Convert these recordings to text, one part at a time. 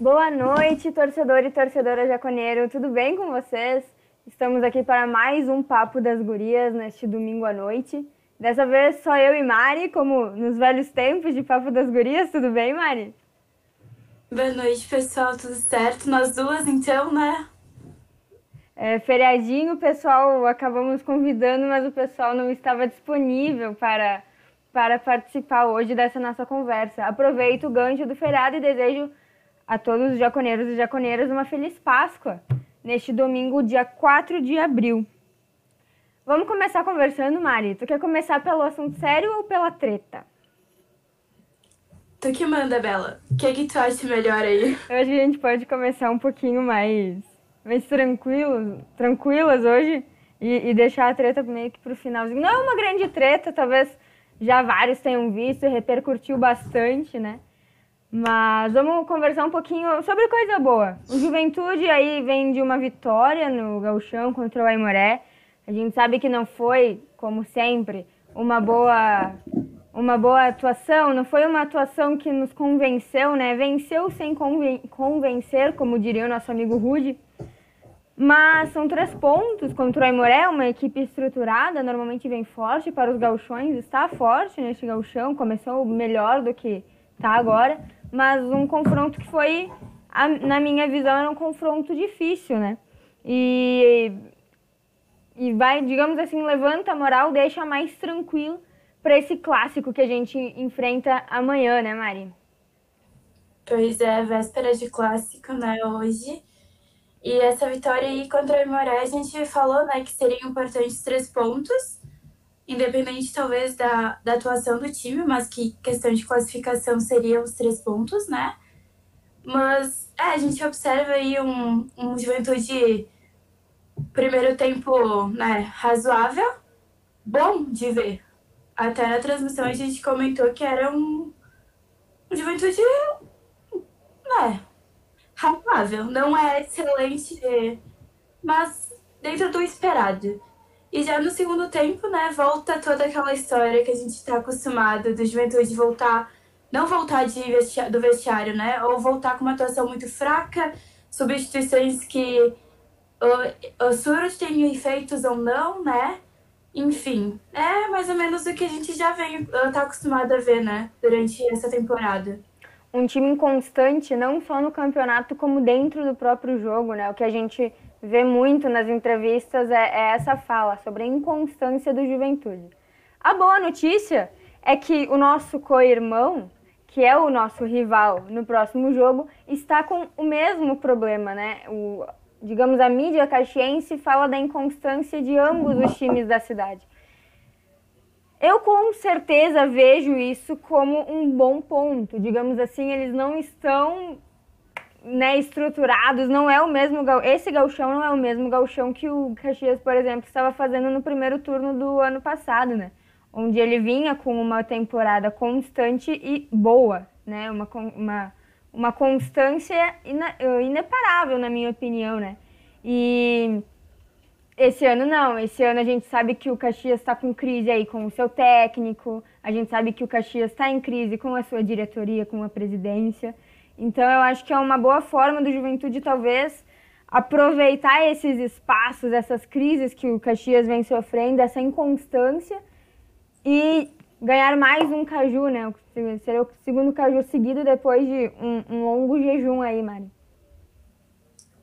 Boa noite, torcedor e torcedora jaconeiro. Tudo bem com vocês? Estamos aqui para mais um Papo das Gurias neste domingo à noite. Dessa vez só eu e Mari, como nos velhos tempos de Papo das Gurias. Tudo bem, Mari? Boa noite, pessoal. Tudo certo? Nós duas, então, né? É, feriadinho, pessoal, acabamos convidando, mas o pessoal não estava disponível para, para participar hoje dessa nossa conversa. Aproveito o gancho do feriado e desejo a todos os jaconeiros e jaconeiras uma feliz Páscoa neste domingo, dia 4 de abril. Vamos começar conversando, Mari. Tu quer começar pelo assunto sério ou pela treta? Tu que manda, Bela. O que, é que tu acha melhor aí? Eu acho que a gente pode começar um pouquinho mais mais tranquilos, tranquilas hoje e, e, deixar a treta meio que pro finalzinho. Não é uma grande treta, talvez já vários tenham visto e repercutiu bastante, né? Mas vamos conversar um pouquinho sobre coisa boa. O Juventude aí vem de uma vitória no Gauchão contra o Aimoré. A gente sabe que não foi, como sempre, uma boa uma boa atuação, não foi uma atuação que nos convenceu, né? Venceu sem conven convencer, como diria o nosso amigo Rude. Mas são três pontos contra o Aimoré, uma equipe estruturada, normalmente vem forte para os gauchões, está forte neste gauchão, começou melhor do que está agora, mas um confronto que foi, na minha visão, era um confronto difícil, né? E, e vai, digamos assim, levanta a moral, deixa mais tranquilo para esse clássico que a gente enfrenta amanhã, né, Mari? Pois é, véspera de clássico, né, hoje. E essa vitória aí contra o Imoré, a gente falou né, que seriam importantes três pontos, independente talvez da, da atuação do time, mas que questão de classificação seriam os três pontos, né? Mas é, a gente observa aí um, um juventude primeiro tempo né, razoável, bom de ver. Até na transmissão a gente comentou que era um, um juventude né, razoável. Não é excelente, mas dentro do esperado. E já no segundo tempo, né, volta toda aquela história que a gente está acostumado do Juventude voltar, não voltar de do vestiário, né, ou voltar com uma atuação muito fraca, substituições que o, o Surut tem efeitos ou não, né, enfim, é mais ou menos o que a gente já vem, tá acostumado a ver, né, durante essa temporada um time inconstante, não só no campeonato, como dentro do próprio jogo, né? O que a gente vê muito nas entrevistas é, é essa fala sobre a inconstância do Juventude. A boa notícia é que o nosso co-irmão, que é o nosso rival no próximo jogo, está com o mesmo problema, né? O, digamos, a mídia caxiense fala da inconstância de ambos os times da cidade. Eu com certeza vejo isso como um bom ponto. Digamos assim, eles não estão né, estruturados, não é o mesmo esse gauchão não é o mesmo gauchão que o Caxias, por exemplo, estava fazendo no primeiro turno do ano passado, né? Onde ele vinha com uma temporada constante e boa, né? Uma, uma, uma constância ina, ineparável, na minha opinião, né? E esse ano não, esse ano a gente sabe que o Caxias está com crise aí com o seu técnico, a gente sabe que o Caxias está em crise com a sua diretoria, com a presidência. Então eu acho que é uma boa forma do Juventude talvez aproveitar esses espaços, essas crises que o Caxias vem sofrendo, essa inconstância e ganhar mais um caju, né? Seria o segundo caju seguido depois de um, um longo jejum aí, Mari.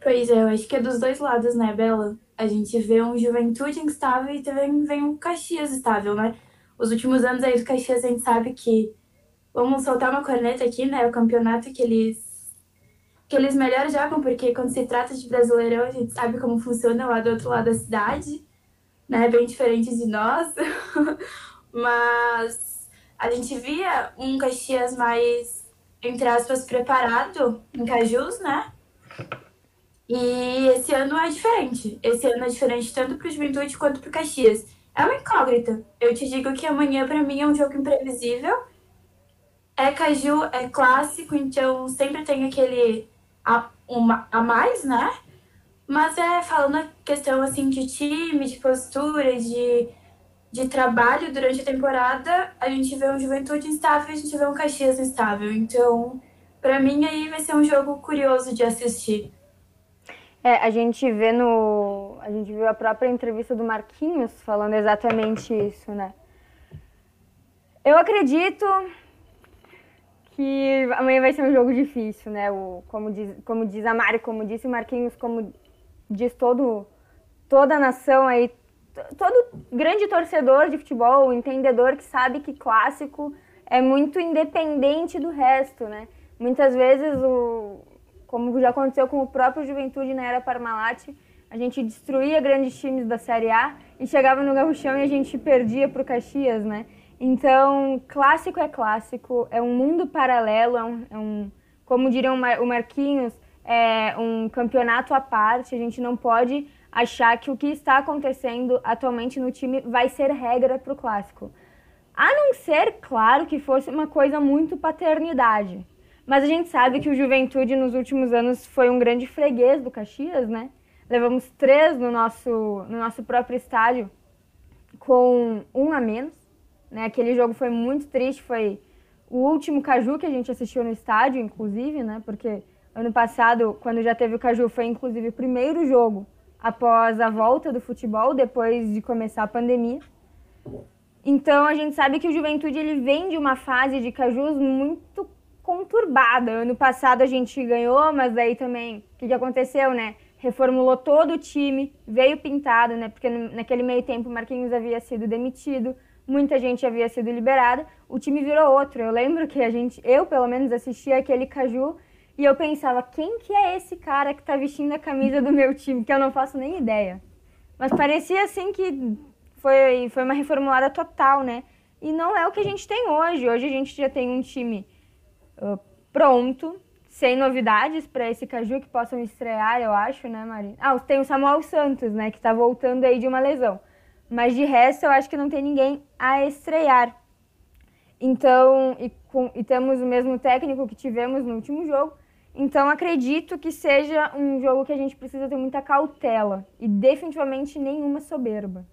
Pois é, eu acho que é dos dois lados, né, Bela? a gente vê um Juventude instável e também vem um Caxias estável, né? Os últimos anos aí do Caxias a gente sabe que vamos soltar uma corneta aqui, né? O campeonato que eles que eles melhor jogam, porque quando se trata de Brasileirão, a gente sabe como funciona lá do outro lado da cidade, né? Bem diferente de nós. Mas a gente via um Caxias mais, entre aspas, preparado em Cajus, né? E esse ano é diferente. Esse ano é diferente tanto para o Juventude quanto para o Caxias. É uma incógnita. Eu te digo que amanhã para mim é um jogo imprevisível. É Caju, é clássico, então sempre tem aquele a, uma, a mais, né? Mas é falando a questão assim de time, de postura, de, de trabalho durante a temporada, a gente vê um Juventude instável, a gente vê um Caxias instável. Então, para mim aí vai ser um jogo curioso de assistir. É, a gente vê no. A gente viu a própria entrevista do Marquinhos falando exatamente isso, né? Eu acredito que amanhã vai ser um jogo difícil, né? O, como, diz, como diz a Mari, como disse o Marquinhos, como diz todo, toda a nação aí, todo grande torcedor de futebol, entendedor que sabe que clássico é muito independente do resto, né? Muitas vezes, o, como já aconteceu com o próprio Juventude na era Parmalat, a gente destruía grandes times da Série A e chegava no Gauchão e a gente perdia para o Caxias, né? Então, clássico é clássico, é um mundo paralelo, é um, é um como diriam o Marquinhos, é um campeonato à parte, a gente não pode achar que o que está acontecendo atualmente no time vai ser regra para o clássico. A não ser, claro, que fosse uma coisa muito paternidade. Mas a gente sabe que o Juventude nos últimos anos foi um grande freguês do Caxias, né? Levamos três no nosso, no nosso próprio estádio com um a menos. Né? Aquele jogo foi muito triste, foi o último Caju que a gente assistiu no estádio, inclusive, né? Porque ano passado, quando já teve o Caju, foi inclusive o primeiro jogo após a volta do futebol, depois de começar a pandemia. Então a gente sabe que o Juventude ele vem de uma fase de cajus muito conturbada. Ano passado a gente ganhou, mas daí também o que, que aconteceu, né? Reformulou todo o time, veio pintado, né? Porque naquele meio tempo o Marquinhos havia sido demitido, muita gente havia sido liberada, o time virou outro. Eu lembro que a gente, eu pelo menos assistia aquele caju e eu pensava, quem que é esse cara que tá vestindo a camisa do meu time? Que eu não faço nem ideia. Mas parecia assim que foi, foi uma reformulada total, né? E não é o que a gente tem hoje. Hoje a gente já tem um time uh, pronto, sem novidades para esse Caju que possam estrear, eu acho, né, Maria? Ah, tem o Samuel Santos, né, que tá voltando aí de uma lesão. Mas de resto, eu acho que não tem ninguém a estrear. Então, e, com, e temos o mesmo técnico que tivemos no último jogo. Então, acredito que seja um jogo que a gente precisa ter muita cautela e definitivamente nenhuma soberba.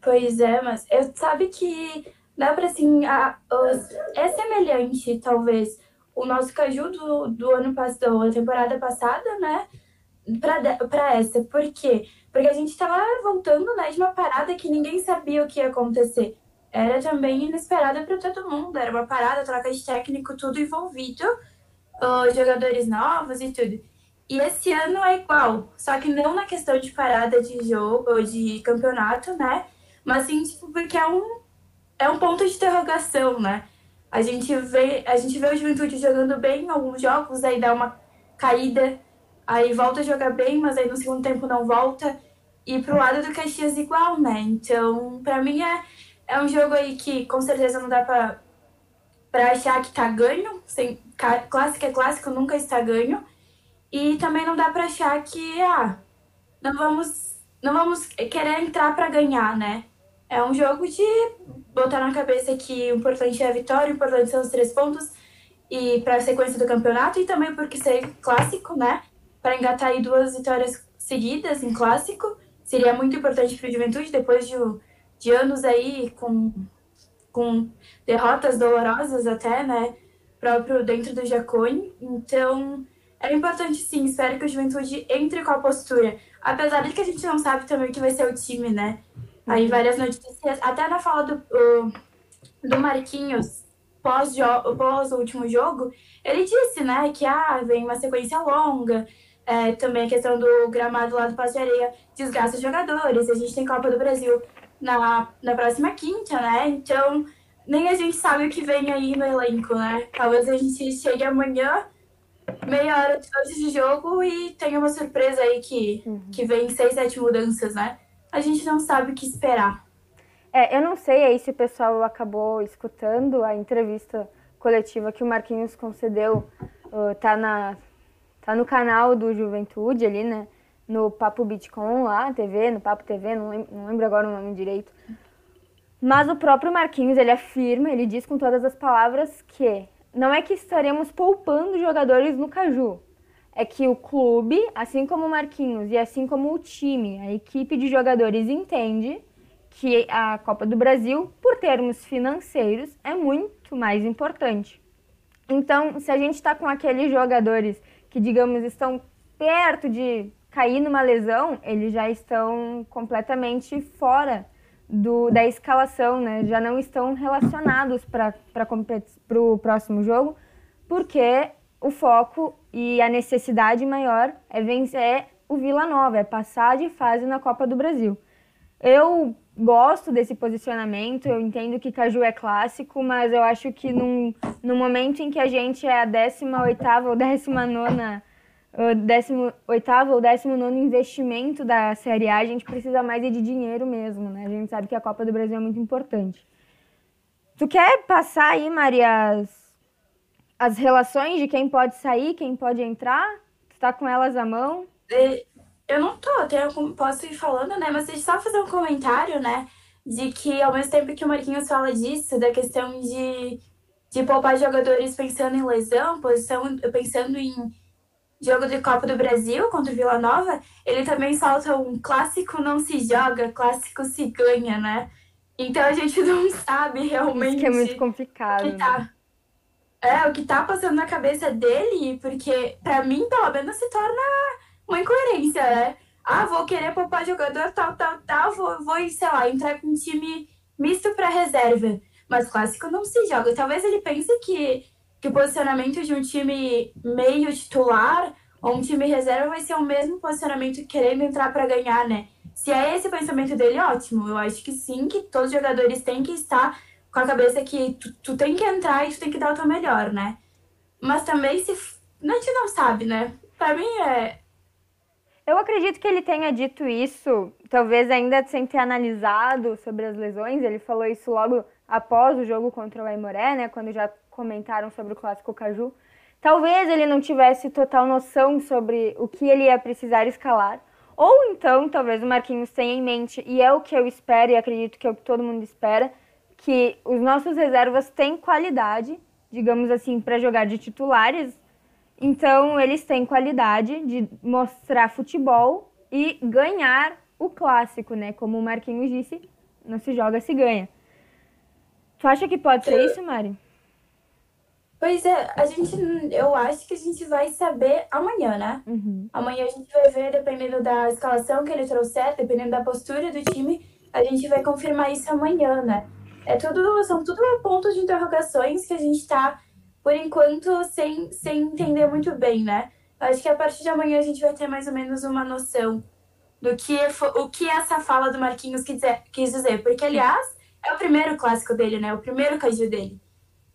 Pois é, mas eu sabe que dá para assim, a, os, é semelhante, talvez, o nosso caju do, do ano passado, da temporada passada, né? Para essa. Por quê? Porque a gente estava voltando né, de uma parada que ninguém sabia o que ia acontecer. Era também inesperada para todo mundo. Era uma parada, troca de técnico, tudo envolvido, uh, jogadores novos e tudo. E esse ano é igual, só que não na questão de parada de jogo ou de campeonato, né? Mas sim, tipo, porque é um, é um ponto de interrogação, né? A gente vê, a gente vê o Juventude jogando bem em alguns jogos, aí dá uma caída, aí volta a jogar bem, mas aí no segundo tempo não volta. E pro lado do Caxias igual, né? Então, pra mim é, é um jogo aí que com certeza não dá pra, pra achar que tá ganho. Sem, clássico é clássico, nunca está ganho. E também não dá pra achar que, ah, não vamos, não vamos querer entrar pra ganhar, né? É um jogo de botar na cabeça que o importante é a vitória, o importante são os três pontos e para a sequência do campeonato e também porque ser clássico, né? Para engatar aí duas vitórias seguidas em clássico seria muito importante para o Juventude depois de, de anos aí com, com derrotas dolorosas até, né? Próprio dentro do Jacone. Então é importante sim. Espero que o Juventude entre com a postura, apesar de que a gente não sabe também o que vai ser o time, né? Aí várias notícias, até na fala do, do Marquinhos, pós, pós o último jogo, ele disse, né, que ah, vem uma sequência longa, é, também a questão do gramado lá do Passo de Areia. Desgasta os jogadores, a gente tem Copa do Brasil na, na próxima quinta, né, então nem a gente sabe o que vem aí no elenco, né, talvez a gente chegue amanhã meia hora antes de jogo e tenha uma surpresa aí que, uhum. que vem seis, sete mudanças, né? A gente não sabe o que esperar. É, eu não sei aí se o pessoal acabou escutando a entrevista coletiva que o Marquinhos concedeu, uh, tá, na, tá no canal do Juventude ali, né? No Papo Bitcoin lá, TV, no Papo TV, não lembro, não lembro agora o nome direito. Mas o próprio Marquinhos, ele afirma, ele diz com todas as palavras que não é que estaremos poupando jogadores no Caju, é que o clube, assim como o Marquinhos e assim como o time, a equipe de jogadores entende que a Copa do Brasil, por termos financeiros, é muito mais importante. Então, se a gente está com aqueles jogadores que, digamos, estão perto de cair numa lesão, eles já estão completamente fora do, da escalação, né? Já não estão relacionados para o próximo jogo, porque o foco e a necessidade maior é vencer o Vila Nova, é passar de fase na Copa do Brasil. Eu gosto desse posicionamento, eu entendo que Caju é clássico, mas eu acho que num, no momento em que a gente é a 18ª ou 19ª 18 ou 19 investimento da Série A, a gente precisa mais de dinheiro mesmo, né? A gente sabe que a Copa do Brasil é muito importante. Tu quer passar aí, Maria, as, as relações de quem pode sair, quem pode entrar? Tu tá com elas à mão? É, eu não tô, até posso ir falando, né? Mas deixa só fazer um comentário, né? De que ao mesmo tempo que o Marquinhos fala disso, da questão de, de poupar jogadores pensando em lesão, posição, pensando em jogo de Copa do Brasil contra o Vila Nova, ele também solta um clássico não se joga, clássico se ganha, né? Então a gente não sabe realmente. Isso que é muito complicado. O que tá, é, o que tá passando na cabeça dele, porque para mim, pelo menos, se torna uma incoerência, né? Ah, vou querer poupar jogador tal, tal, tal, vou, vou sei lá, entrar com um time misto para reserva. Mas clássico não se joga. Talvez ele pense que que o posicionamento de um time meio titular ou um time reserva vai ser o mesmo posicionamento querendo entrar para ganhar, né? Se é esse o pensamento dele, ótimo. Eu acho que sim, que todos os jogadores têm que estar com a cabeça que tu, tu tem que entrar e tu tem que dar o teu melhor, né? Mas também se. A gente não sabe, né? Para mim é. Eu acredito que ele tenha dito isso, talvez ainda sem ter analisado sobre as lesões. Ele falou isso logo após o jogo contra o Aimoré, né? Quando já comentaram sobre o clássico Caju. Talvez ele não tivesse total noção sobre o que ele ia precisar escalar. Ou então, talvez o Marquinhos tenha em mente, e é o que eu espero e acredito que é o que todo mundo espera, que os nossos reservas têm qualidade, digamos assim, para jogar de titulares. Então, eles têm qualidade de mostrar futebol e ganhar o clássico, né? Como o Marquinhos disse, não se joga, se ganha. Tu acha que pode ser isso, Mari? Pois é, a gente, eu acho que a gente vai saber amanhã, né? Uhum. Amanhã a gente vai ver, dependendo da escalação que ele trouxer, dependendo da postura do time, a gente vai confirmar isso amanhã, né? É tudo, são tudo pontos de interrogações que a gente tá, por enquanto, sem, sem entender muito bem, né? Acho que a partir de amanhã a gente vai ter mais ou menos uma noção do que o que essa fala do Marquinhos quis dizer, quis dizer. Porque, aliás, é o primeiro clássico dele, né? O primeiro caju dele.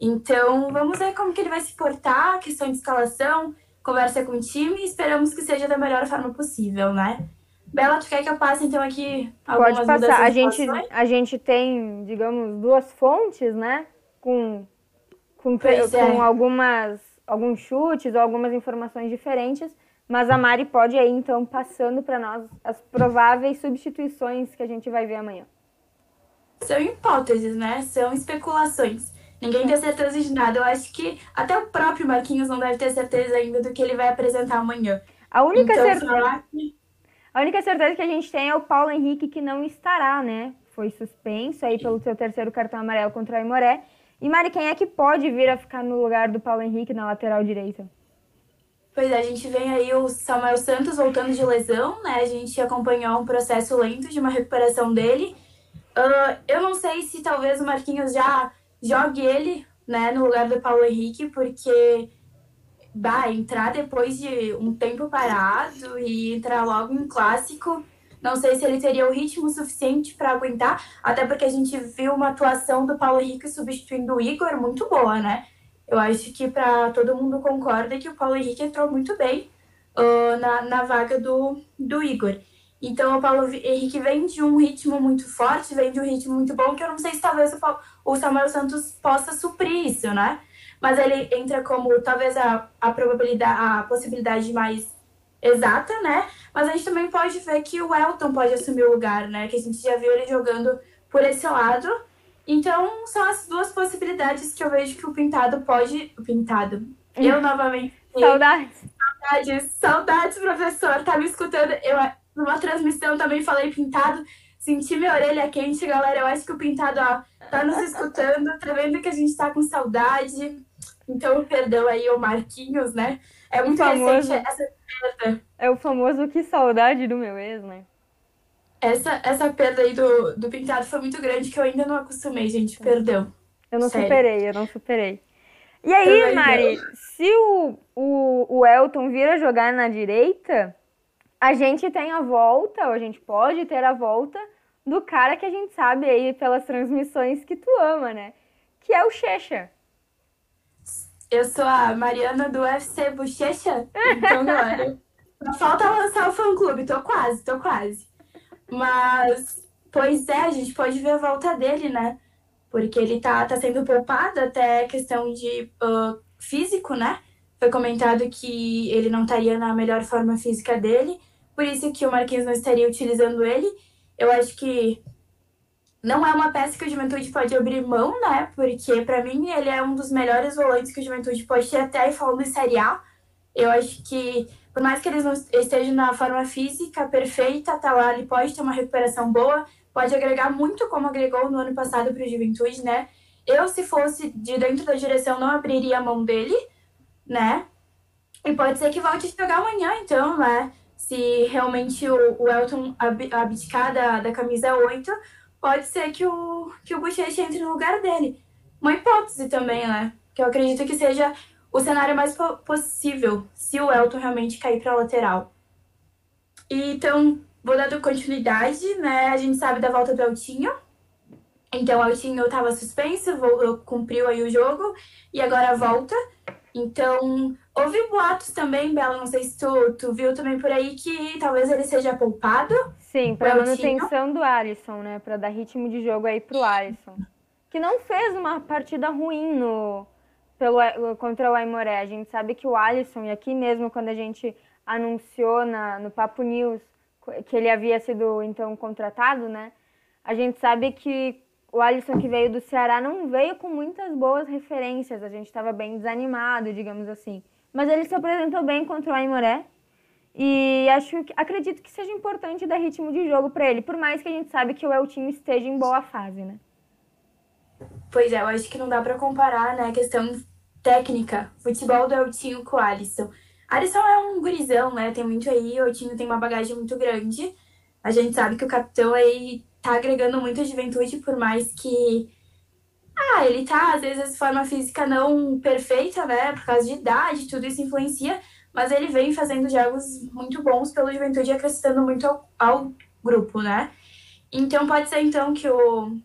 Então, vamos ver como que ele vai se portar, questão de escalação, conversa com o time e esperamos que seja da melhor forma possível, né? Bela, tu quer que eu passe então aqui algumas Pode passar. A gente, a gente tem, digamos, duas fontes, né? Com, com, com é. algumas, alguns chutes ou algumas informações diferentes. Mas a Mari pode aí, então, passando para nós as prováveis substituições que a gente vai ver amanhã. São hipóteses, né? São especulações. Ninguém tem certeza de nada. Eu acho que até o próprio Marquinhos não deve ter certeza ainda do que ele vai apresentar amanhã. A única, então, certeza... a única certeza que a gente tem é o Paulo Henrique que não estará, né? Foi suspenso aí pelo seu terceiro cartão amarelo contra o Aimoré. E Mari, quem é que pode vir a ficar no lugar do Paulo Henrique na lateral direita? Pois é, a gente vem aí o Samuel Santos voltando de lesão, né? A gente acompanhou um processo lento de uma recuperação dele. Uh, eu não sei se talvez o Marquinhos já jogue ele né, no lugar do Paulo Henrique, porque vai entrar depois de um tempo parado e entrar logo em clássico. Não sei se ele teria o ritmo suficiente para aguentar, até porque a gente viu uma atuação do Paulo Henrique substituindo o Igor muito boa, né? Eu acho que para todo mundo concorda que o Paulo Henrique entrou muito bem uh, na, na vaga do, do Igor. Então o Paulo Henrique vem de um ritmo muito forte, vem de um ritmo muito bom, que eu não sei se talvez o, Paulo, o Samuel Santos possa suprir isso, né? Mas ele entra como talvez a, a probabilidade, a possibilidade mais exata, né? Mas a gente também pode ver que o Elton pode assumir o lugar, né? Que a gente já viu ele jogando por esse lado. Então, são as duas possibilidades que eu vejo que o Pintado pode. O Pintado. Eu novamente. Saudades. Saudades, saudades, professor. Tá me escutando? Eu numa transmissão também falei pintado. Senti minha orelha quente, galera. Eu acho que o pintado ó, tá nos escutando, tá vendo que a gente tá com saudade. Então, perdão aí o Marquinhos, né? É muito famoso, recente essa. É o famoso que saudade do meu ex, né? Essa, essa perda aí do, do pintado foi muito grande que eu ainda não acostumei, gente. Perdão. Eu não Sério. superei, eu não superei. E aí, Mari, se o, o, o Elton vir a jogar na direita, a gente tem a volta, ou a gente pode ter a volta do cara que a gente sabe aí pelas transmissões que tu ama, né? Que é o Checha. Eu sou a Mariana do UFC Bochecha, então, olha. Falta lançar o fã-clube, tô quase, tô quase. Mas, pois é, a gente pode ver a volta dele, né? Porque ele tá, tá sendo poupado até questão de uh, físico, né? Foi comentado que ele não estaria na melhor forma física dele, por isso que o Marquinhos não estaria utilizando ele. Eu acho que não é uma peça que o Juventude pode abrir mão, né? Porque, para mim, ele é um dos melhores volantes que o Juventude pode ter até falando em Série A. Eu acho que, por mais que eles não estejam na forma física perfeita, tá lá, ele pode ter uma recuperação boa, pode agregar muito como agregou no ano passado para o Juventude, né? Eu, se fosse de dentro da direção, não abriria a mão dele, né? E pode ser que volte a jogar amanhã, então, né? Se realmente o, o Elton abdicar da, da camisa 8, pode ser que o, que o Bochecha entre no lugar dele. Uma hipótese também, né? Que eu acredito que seja o cenário mais po possível se o Elton realmente cair para a lateral. E, então, vou dando continuidade, né? A gente sabe da volta do Eltinho. Então, o Eltinho estava suspenso, cumpriu aí o jogo e agora volta. Então, houve boatos também, Bela, não sei se tu, tu viu também por aí, que talvez ele seja poupado. Sim, para manutenção do Alisson, né? Para dar ritmo de jogo aí pro Alisson. Que não fez uma partida ruim no, pelo, contra o Aimoré. A gente sabe que o Alisson, e aqui mesmo quando a gente anunciou na, no Papo News que ele havia sido então contratado, né? A gente sabe que o Alisson que veio do Ceará não veio com muitas boas referências. A gente estava bem desanimado, digamos assim. Mas ele se apresentou bem contra o Aimoré. E acho que acredito que seja importante dar ritmo de jogo para ele, por mais que a gente sabe que o Eltinho esteja em boa fase, né? Pois é, eu acho que não dá para comparar, né, a questão técnica, futebol do Eltinho com o Alisson. Alisson é um gurizão, né? Tem muito aí, o Eltinho tem uma bagagem muito grande. A gente sabe que o capitão aí tá agregando muita juventude, por mais que. Ah, ele tá, às vezes, de forma física não perfeita, né? Por causa de idade, tudo isso influencia. Mas ele vem fazendo jogos muito bons pelo Juventude, acrescentando muito ao, ao grupo, né? Então pode ser então que o,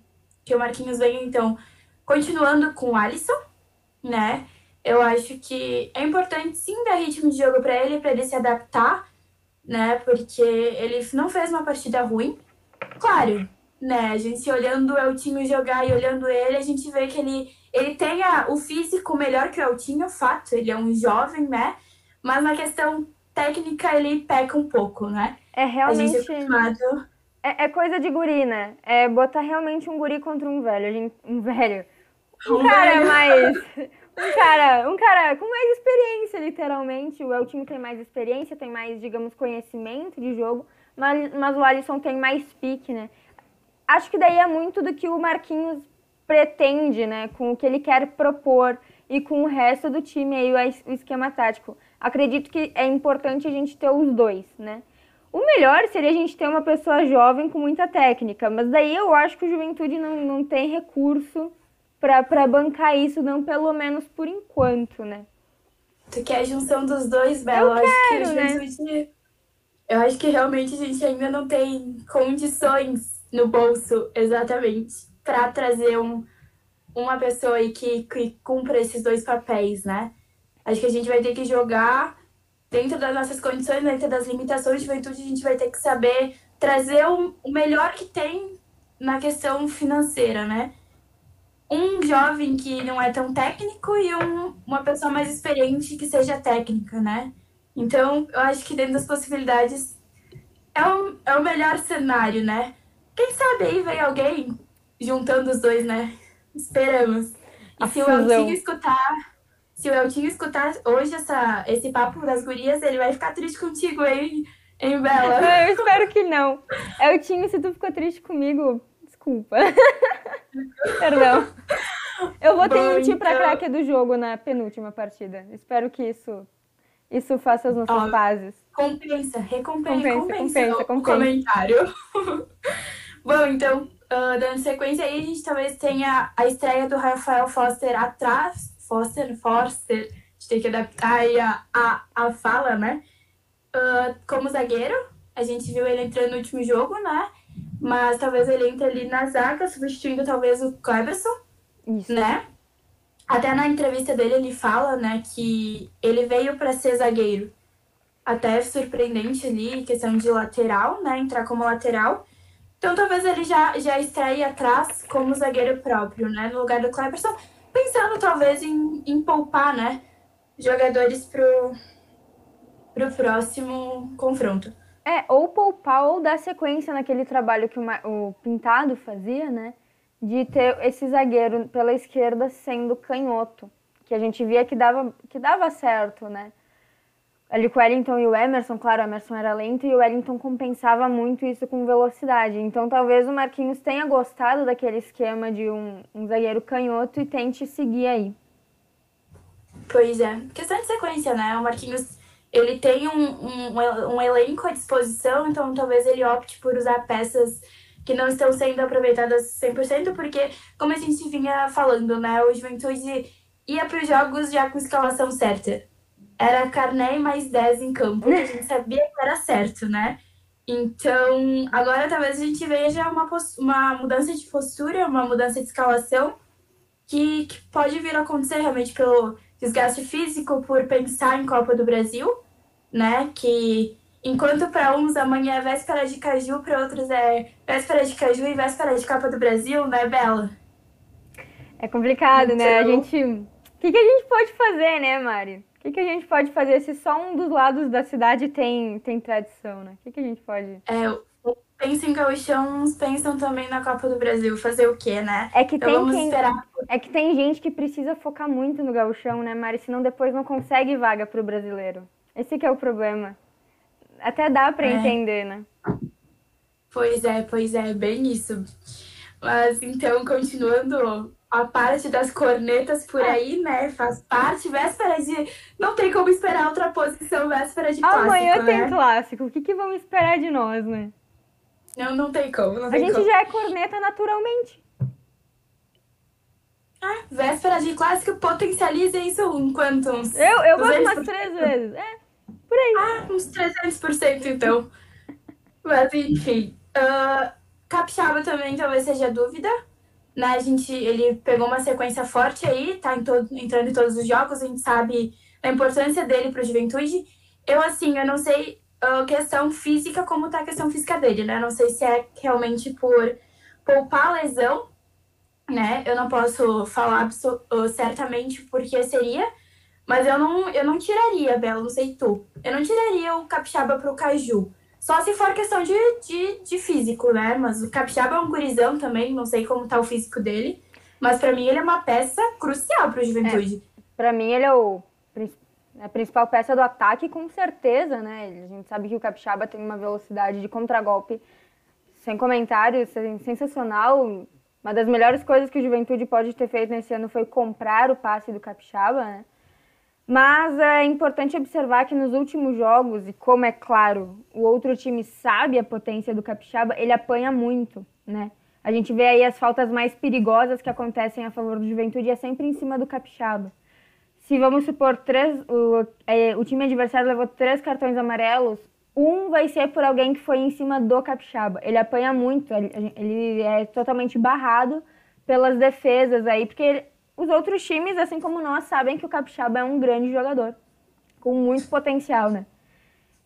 que o Marquinhos venha, então, continuando com o Alisson, né? Eu acho que é importante sim dar ritmo de jogo para ele, para ele se adaptar, né? Porque ele não fez uma partida ruim, Claro, né? A gente olhando o Eltinho jogar e olhando ele, a gente vê que ele, ele tem a, o físico melhor que o Eltinho, fato. Ele é um jovem, né? Mas na questão técnica ele peca um pouco, né? É realmente. É, acostumado... é, é, coisa de guri, né? É botar realmente um guri contra um velho. Gente, um velho. Um, um cara velho. mais. Um cara, um cara com mais experiência, literalmente. O Eltinho tem mais experiência, tem mais, digamos, conhecimento de jogo mas, mas o Alisson tem mais pique, né? Acho que daí é muito do que o Marquinhos pretende, né? Com o que ele quer propor e com o resto do time aí, o esquema tático. Acredito que é importante a gente ter os dois, né? O melhor seria a gente ter uma pessoa jovem com muita técnica, mas daí eu acho que o Juventude não, não tem recurso para bancar isso, não pelo menos por enquanto, né? Tu quer a junção dos dois, Bela? Eu, eu quero, acho que o Juventude né? Eu acho que realmente a gente ainda não tem condições no bolso exatamente para trazer um, uma pessoa aí que, que cumpra esses dois papéis, né? Acho que a gente vai ter que jogar dentro das nossas condições, dentro das limitações de juventude, a gente vai ter que saber trazer o, o melhor que tem na questão financeira, né? Um jovem que não é tão técnico e um, uma pessoa mais experiente que seja técnica, né? Então, eu acho que dentro das possibilidades é o, é o melhor cenário, né? Quem sabe aí vem alguém juntando os dois, né? Esperamos. E se o Eltinho escutar, se o Eltinho escutar hoje essa, esse papo das gurias, ele vai ficar triste contigo, hein, hein Bela? Eu espero que não. Eltinho, se tu ficou triste comigo, desculpa. Perdão. Eu vou ter um tipo pra então... craque do jogo na penúltima partida. Espero que isso, isso faça as nossas bases. Compensa, recompensa, compensa, compensa, compensa. comentário. Bom, então, uh, dando sequência aí, a gente talvez tenha a estreia do Rafael Foster atrás. Foster, Foster, a gente tem que adaptar aí a, a, a fala, né? Uh, como zagueiro, a gente viu ele entrando no último jogo, né? Mas talvez ele entre ali na zaga, substituindo talvez o Cleberson, né? Até na entrevista dele ele fala, né, que ele veio para ser zagueiro. Até surpreendente ali, questão de lateral, né, entrar como lateral. Então talvez ele já, já estreie atrás como zagueiro próprio, né, no lugar do Cleberson, pensando talvez em, em poupar, né, jogadores pro, pro próximo confronto. É, ou poupar ou dar sequência naquele trabalho que o, o Pintado fazia, né? De ter esse zagueiro pela esquerda sendo canhoto. Que a gente via que dava, que dava certo, né? Ali com o Wellington e o Emerson, claro, o Emerson era lento e o Wellington compensava muito isso com velocidade. Então talvez o Marquinhos tenha gostado daquele esquema de um, um zagueiro canhoto e tente seguir aí. Pois é. Questão de sequência, né? O Marquinhos ele tem um, um, um elenco à disposição, então talvez ele opte por usar peças que não estão sendo aproveitadas 100%, porque, como a gente vinha falando, né, o Juventude ia para os jogos já com escalação certa. Era Carné mais 10 em campo, a gente sabia que era certo, né? Então, agora talvez a gente veja uma, uma mudança de postura, uma mudança de escalação, que, que pode vir a acontecer realmente pelo desgaste físico por pensar em Copa do Brasil, né? Que enquanto para uns amanhã é véspera de caju, para outros é véspera de caju e véspera de Copa do Brasil, né, Bela? É complicado, então... né? A então gente. O que, que a gente pode fazer, né, Mari? O que, que a gente pode fazer se só um dos lados da cidade tem, tem tradição, né? O que, que a gente pode. É, pensa em gauchão, uns pensam também na Copa do Brasil. Fazer o quê, né? É que, então tem quem, esperar... é que tem gente que precisa focar muito no gauchão, né, Mari? Senão depois não consegue vaga pro brasileiro. Esse que é o problema. Até dá para é. entender, né? Pois é, pois é, bem isso. Mas então, continuando a parte das cornetas por é. aí, né? Faz parte, véspera de. Não tem como esperar outra posição, véspera de clássico. Amanhã tem né? clássico. O que, que vamos esperar de nós, né? Não, não tem como. Não tem a gente como. já é corneta naturalmente. Ah, véspera de clássico, potencializa isso em quantos? Eu, eu gosto umas três vezes. É, por aí. Ah, uns 300% então. Mas enfim. Uh, Capixaba também talvez seja dúvida. Né? A gente, ele pegou uma sequência forte aí, tá em todo, entrando em todos os jogos, a gente sabe a importância dele para a juventude. Eu, assim, eu não sei uh, questão física, como tá a questão física dele, né? Não sei se é realmente por poupar a lesão, né? Eu não posso falar uh, certamente porque seria, mas eu não, eu não tiraria, Bela, não sei tu. Eu não tiraria o Capixaba pro Caju. Só se for questão de, de, de físico, né? Mas o Capixaba é um gurizão também, não sei como tá o físico dele. Mas para mim ele é uma peça crucial pro Juventude. É, para mim ele é o a principal peça do ataque, com certeza, né? A gente sabe que o Capixaba tem uma velocidade de contragolpe sem comentários, sensacional. Uma das melhores coisas que o Juventude pode ter feito nesse ano foi comprar o passe do Capixaba, né? Mas é importante observar que nos últimos jogos, e como é claro, o outro time sabe a potência do Capixaba, ele apanha muito, né? A gente vê aí as faltas mais perigosas que acontecem a favor do Juventude é sempre em cima do Capixaba se vamos supor três, o, é, o time adversário levou três cartões amarelos, um vai ser por alguém que foi em cima do capixaba. Ele apanha muito, ele, ele é totalmente barrado pelas defesas aí, porque ele, os outros times, assim como nós, sabem que o capixaba é um grande jogador, com muito potencial, né?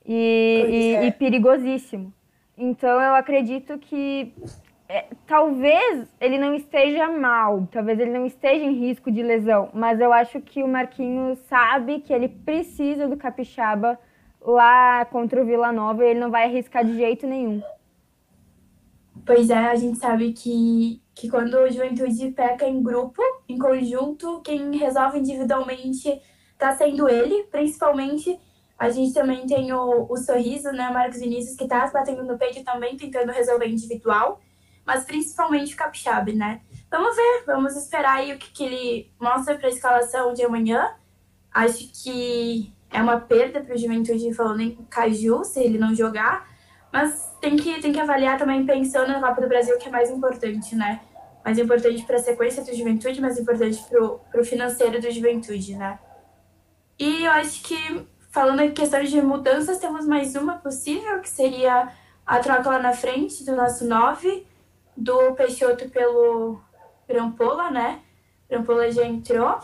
E, e, é. e perigosíssimo. Então eu acredito que é, talvez ele não esteja mal, talvez ele não esteja em risco de lesão, mas eu acho que o Marquinhos sabe que ele precisa do Capixaba lá contra o Vila Nova e ele não vai arriscar de jeito nenhum. Pois é, a gente sabe que, que quando o Juventude peca em grupo, em conjunto, quem resolve individualmente está sendo ele, principalmente. A gente também tem o, o sorriso, né, Marcos Vinícius, que está batendo no peito também, tentando resolver individual mas principalmente o capixaba, né? vamos ver, vamos esperar aí o que, que ele mostra para a escalação de amanhã. Acho que é uma perda para o Juventude falando em Caju, se ele não jogar. Mas tem que, tem que avaliar também pensando na Copa do Brasil, que é mais importante, né? Mais importante para a sequência do Juventude, mais importante para o financeiro do Juventude, né? E eu acho que, falando em questão de mudanças, temos mais uma possível, que seria a troca lá na frente do nosso 9, do Peixoto pelo Grampola, né? Grampola já entrou.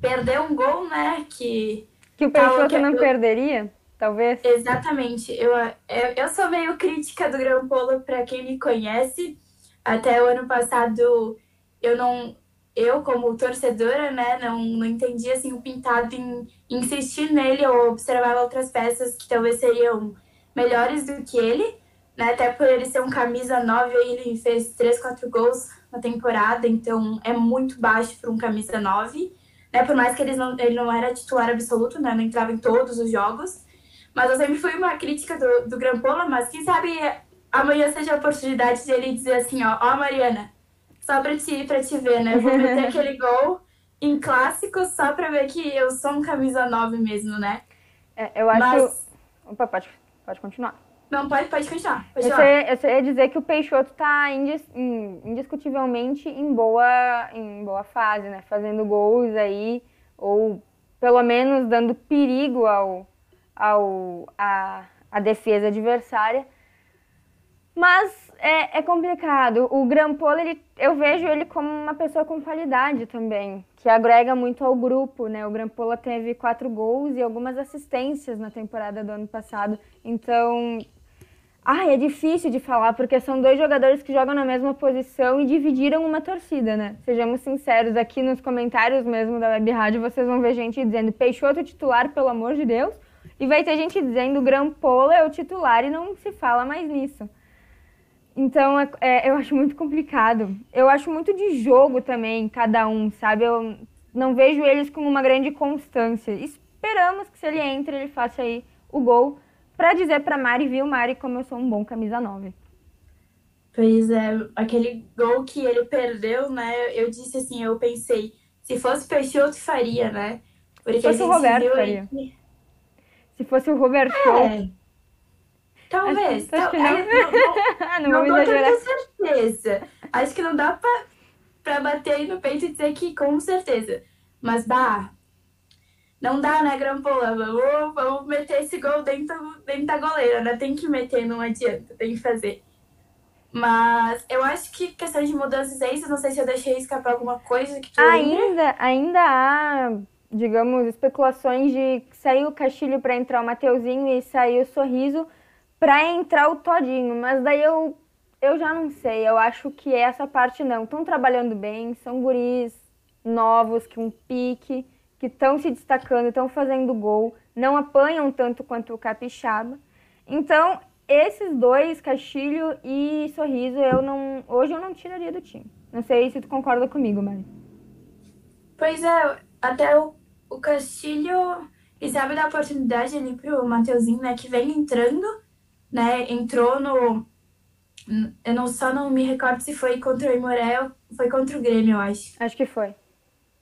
Perdeu um gol, né? Que, que o Peixoto que... não perderia? Talvez? Exatamente. Eu, eu sou meio crítica do Grampola para quem me conhece. Até o ano passado eu não eu como torcedora, né, não, não entendia assim o pintado em, insistir nele ou observava outras peças que talvez seriam melhores do que ele, né? Até por ele ser um camisa 9, ele fez 3, 4 gols na temporada, então é muito baixo para um camisa 9, né? Por mais que ele não, ele não era titular absoluto, né, não entrava em todos os jogos. Mas eu sempre fui uma crítica do, do Grampola, mas quem sabe amanhã seja a oportunidade de ele dizer assim, ó, ó Mariana, só pra te, pra te ver, né? Vou meter aquele gol em clássico só pra ver que eu sou um camisa 9 mesmo, né? É, eu acho. Mas... Opa, pode, pode continuar. Não, pode, pode continuar. Pode eu, sei, eu sei ia dizer que o Peixoto tá indis, indiscutivelmente em boa, em boa fase, né? Fazendo gols aí, ou pelo menos dando perigo ao, ao, a, a defesa adversária. Mas é, é, complicado. O Grampola, ele, eu vejo ele como uma pessoa com qualidade também, que agrega muito ao grupo, né? O Grampola teve quatro gols e algumas assistências na temporada do ano passado. Então, ai, é difícil de falar, porque são dois jogadores que jogam na mesma posição e dividiram uma torcida, né? Sejamos sinceros, aqui nos comentários mesmo da Web Rádio, vocês vão ver gente dizendo Peixoto titular, pelo amor de Deus, e vai ter gente dizendo Grampola é o titular e não se fala mais nisso. Então, é, é, eu acho muito complicado. Eu acho muito de jogo também, cada um, sabe? Eu não vejo eles com uma grande constância. Esperamos que se ele entre, ele faça aí o gol para dizer para Mari, viu, Mari, como eu sou um bom camisa 9. Pois é, aquele gol que ele perdeu, né? Eu disse assim, eu pensei, se fosse Peixoto faria, né? Porque se fosse o Roberto faria. Aí, se fosse o Robert É. Talvez. Acho, não. É, não, não, não, não dou certeza. Acho que não dá pra, pra bater aí no peito e dizer que com certeza. Mas, bah, não dá, né, Grampola? Vamos, vamos meter esse gol dentro, dentro da goleira, né? Tem que meter, não adianta, tem que fazer. Mas eu acho que questão de mudanças é isso. Não sei se eu deixei escapar alguma coisa que tu ainda, ainda há digamos, especulações de sair o Castilho para entrar o Mateuzinho e sair o Sorriso para entrar o Todinho, mas daí eu, eu já não sei, eu acho que essa parte não. Estão trabalhando bem, são guris novos, que um pique, que estão se destacando, estão fazendo gol, não apanham tanto quanto o Capixaba. Então, esses dois, Castilho e Sorriso, eu não, hoje eu não tiraria do time. Não sei se tu concorda comigo, Mari. Pois é, até o o Castilho e sabe da oportunidade ali pro Mateuzinho, né, que vem entrando, né, entrou no eu não só não me recordo se foi contra o Imorel, foi contra o Grêmio, eu acho. Acho que foi.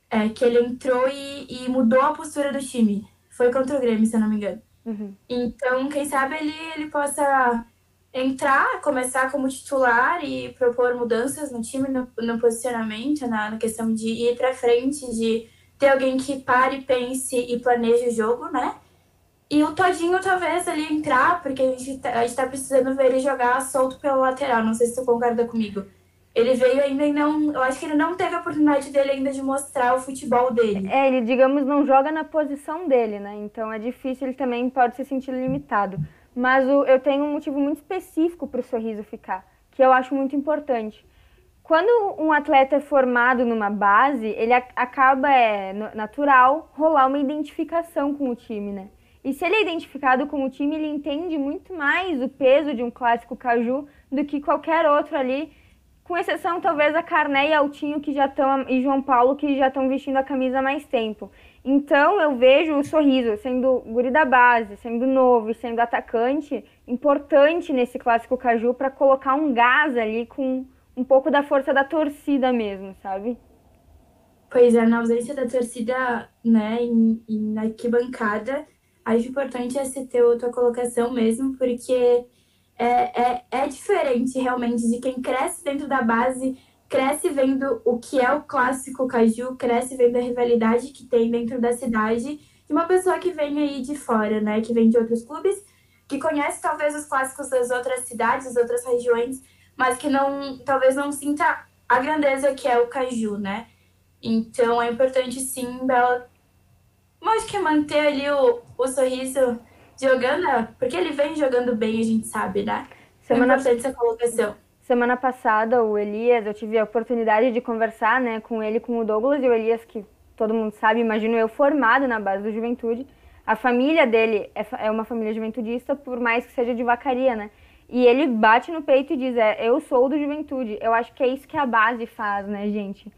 É, que ele entrou e, e mudou a postura do time. Foi contra o Grêmio, se eu não me engano. Uhum. Então, quem sabe ele, ele possa entrar, começar como titular e propor mudanças no time, no, no posicionamento, na, na questão de ir para frente, de ter alguém que pare, pense e planeje o jogo, né? E o Todinho talvez ali entrar, porque a gente, tá, a gente tá precisando ver ele jogar solto pelo lateral. Não sei se tu concorda comigo. Ele veio ainda e não. Eu acho que ele não teve a oportunidade dele ainda de mostrar o futebol dele. É, ele, digamos, não joga na posição dele, né? Então é difícil, ele também pode se sentir limitado. Mas o, eu tenho um motivo muito específico para o sorriso ficar, que eu acho muito importante quando um atleta é formado numa base, ele acaba, é natural, rolar uma identificação com o time, né? E se ele é identificado com o time, ele entende muito mais o peso de um clássico caju do que qualquer outro ali, com exceção talvez a Carné e Altinho que já estão e João Paulo que já estão vestindo a camisa há mais tempo. Então eu vejo o sorriso sendo guri da base, sendo novo e sendo atacante, importante nesse clássico caju para colocar um gás ali com um pouco da força da torcida mesmo, sabe? Pois é, na ausência da torcida, né, e, na arquibancada, acho importante essa ter tua colocação mesmo, porque é, é, é diferente realmente de quem cresce dentro da base, cresce vendo o que é o clássico Caju, cresce vendo a rivalidade que tem dentro da cidade, de uma pessoa que vem aí de fora, né, que vem de outros clubes, que conhece talvez os clássicos das outras cidades, das outras regiões, mas que não, talvez não sinta a grandeza que é o Caju, né? Então é importante sim, Bela, mas que manter ali o, o sorriso jogando, porque ele vem jogando bem, a gente sabe, né? Semana, é importante essa colocação. Semana passada, o Elias, eu tive a oportunidade de conversar né, com ele, com o Douglas, e o Elias, que todo mundo sabe, imagino eu, formado na base do Juventude. A família dele é, é uma família juventudista, por mais que seja de vacaria, né? E ele bate no peito e diz: é, Eu sou do Juventude. Eu acho que é isso que a base faz, né, gente?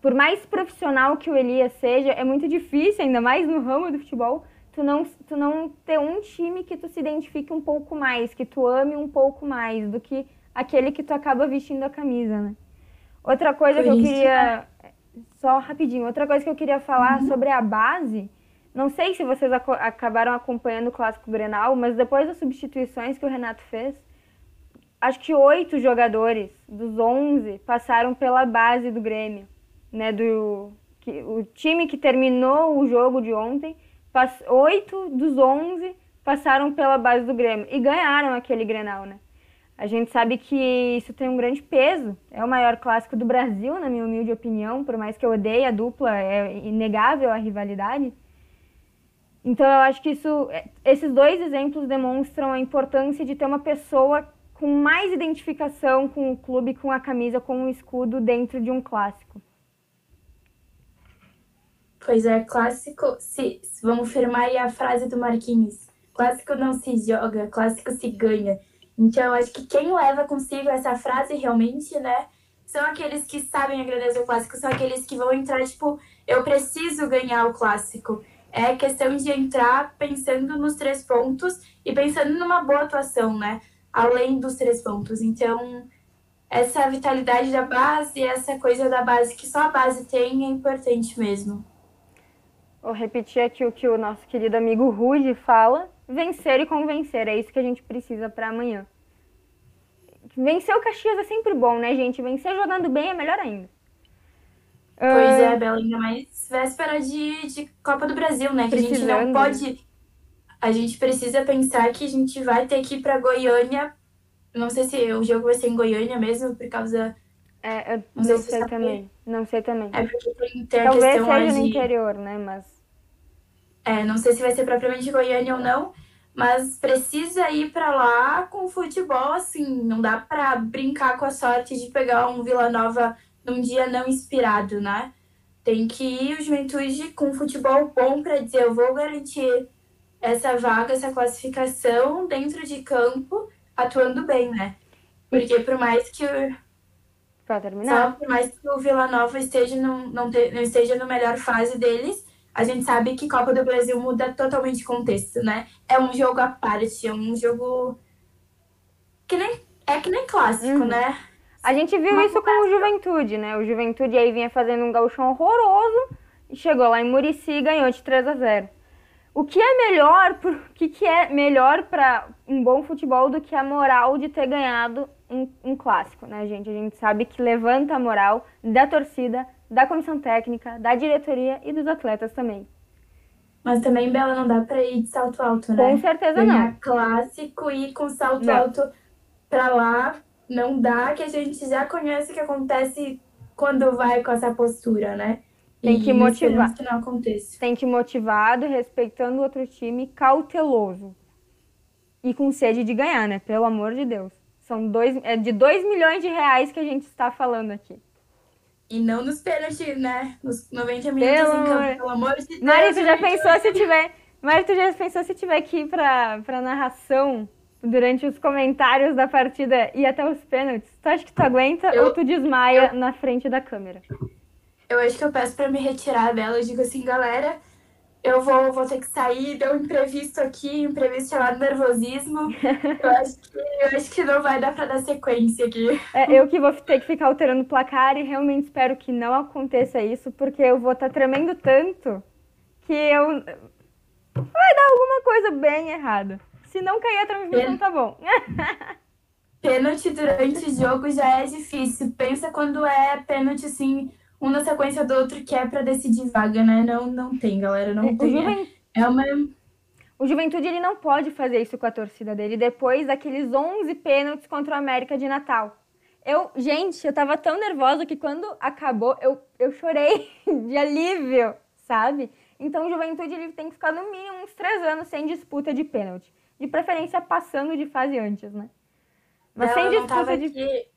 Por mais profissional que o Elias seja, é muito difícil, ainda mais no ramo do futebol, tu não, tu não ter um time que tu se identifique um pouco mais, que tu ame um pouco mais do que aquele que tu acaba vestindo a camisa, né? Outra coisa Por que eu queria. Só rapidinho, outra coisa que eu queria falar uhum. sobre a base. Não sei se vocês ac acabaram acompanhando o Clássico Grenal, mas depois das substituições que o Renato fez, acho que oito jogadores dos onze passaram pela base do Grêmio, né? Do que, o time que terminou o jogo de ontem, oito dos onze passaram pela base do Grêmio e ganharam aquele Grenal, né? A gente sabe que isso tem um grande peso. É o maior clássico do Brasil, na minha humilde opinião, por mais que eu odeie a dupla, é inegável a rivalidade. Então eu acho que isso, é, esses dois exemplos demonstram a importância de ter uma pessoa com mais identificação com o clube, com a camisa, com o escudo dentro de um clássico. Pois é, clássico, se, vamos firmar aí a frase do Marquinhos. Clássico não se joga, clássico se ganha. Então eu acho que quem leva consigo essa frase realmente, né, são aqueles que sabem agradecer o clássico, são aqueles que vão entrar, tipo, eu preciso ganhar o clássico é questão de entrar pensando nos três pontos e pensando numa boa atuação, né? Além dos três pontos. Então, essa vitalidade da base, essa coisa da base que só a base tem é importante mesmo. Vou repetir aqui o que o nosso querido amigo Rude fala: vencer e convencer. É isso que a gente precisa para amanhã. Vencer o Caxias é sempre bom, né, gente? Vencer jogando bem é melhor ainda. Pois é, Bela, ainda mais véspera de, de Copa do Brasil, né? Que a gente não pode. A gente precisa pensar que a gente vai ter que ir pra Goiânia. Não sei se o jogo vai ser em Goiânia mesmo, por causa. É, eu não, sei, sei também. Não sei também. É porque tem, tem Talvez seja de... no interior, né? Mas. É, não sei se vai ser propriamente Goiânia ou não, mas precisa ir para lá com futebol, assim, não dá para brincar com a sorte de pegar um Vila Nova num dia não inspirado, né? Tem que ir o Juventude com futebol bom para dizer eu vou garantir essa vaga, essa classificação dentro de campo, atuando bem, né? Porque por mais que Pra terminar. Só por mais que o Vila Nova esteja não, não, te, não esteja na melhor fase deles, a gente sabe que Copa do Brasil muda totalmente o contexto, né? É um jogo à parte, é um jogo que nem é que nem clássico, uhum. né? A gente viu Uma isso com o Juventude, né? O Juventude aí vinha fazendo um gauchão horroroso e chegou lá em Murici e ganhou de 3 a 0. O que é melhor, o que, que é melhor para um bom futebol do que a moral de ter ganhado um, um, clássico, né, gente? A gente sabe que levanta a moral da torcida, da comissão técnica, da diretoria e dos atletas também. Mas também, Bela, não dá para ir de salto alto, né? Com certeza Ganhar não. clássico e ir com salto não. alto para lá não dá, que a gente já conhece o que acontece quando vai com essa postura, né? Tem que motivar. Que não aconteça. Tem que motivado, respeitando o outro time, cauteloso. E com sede de ganhar, né? Pelo amor de Deus. São dois, é de 2 milhões de reais que a gente está falando aqui. E não nos pênaltis, né? Nos 90 minutos pelo em campo, pelo amor de Deus. Mari, tu já pensou se tiver. Mari, tu já pensou se tiver que ir pra, pra narração durante os comentários da partida e até os pênaltis, tu acha que tu aguenta eu, ou tu desmaia eu, na frente da câmera? Eu acho que eu peço para me retirar dela. Eu digo assim, galera, eu vou, vou ter que sair, deu um imprevisto aqui, um imprevisto chamado nervosismo. Eu acho que, eu acho que não vai dar para dar sequência aqui. É, eu que vou ter que ficar alterando o placar e realmente espero que não aconteça isso, porque eu vou estar tá tremendo tanto que eu. Vai dar alguma coisa bem errada. Se não cair a transmissão, tá bom. pênalti durante o jogo já é difícil. Pensa quando é pênalti assim um na sequência do outro que é para decidir vaga, né? Não, não tem, galera, não o tem. Juven... É uma o Juventude ele não pode fazer isso com a torcida dele depois daqueles 11 pênaltis contra o América de Natal. Eu, gente, eu tava tão nervosa que quando acabou, eu, eu chorei de alívio, sabe? Então o Juventude ele tem que ficar no mínimo uns três anos sem disputa de pênalti. De preferência passando de fase antes, né? Mas não, sem disputa de. Aqui...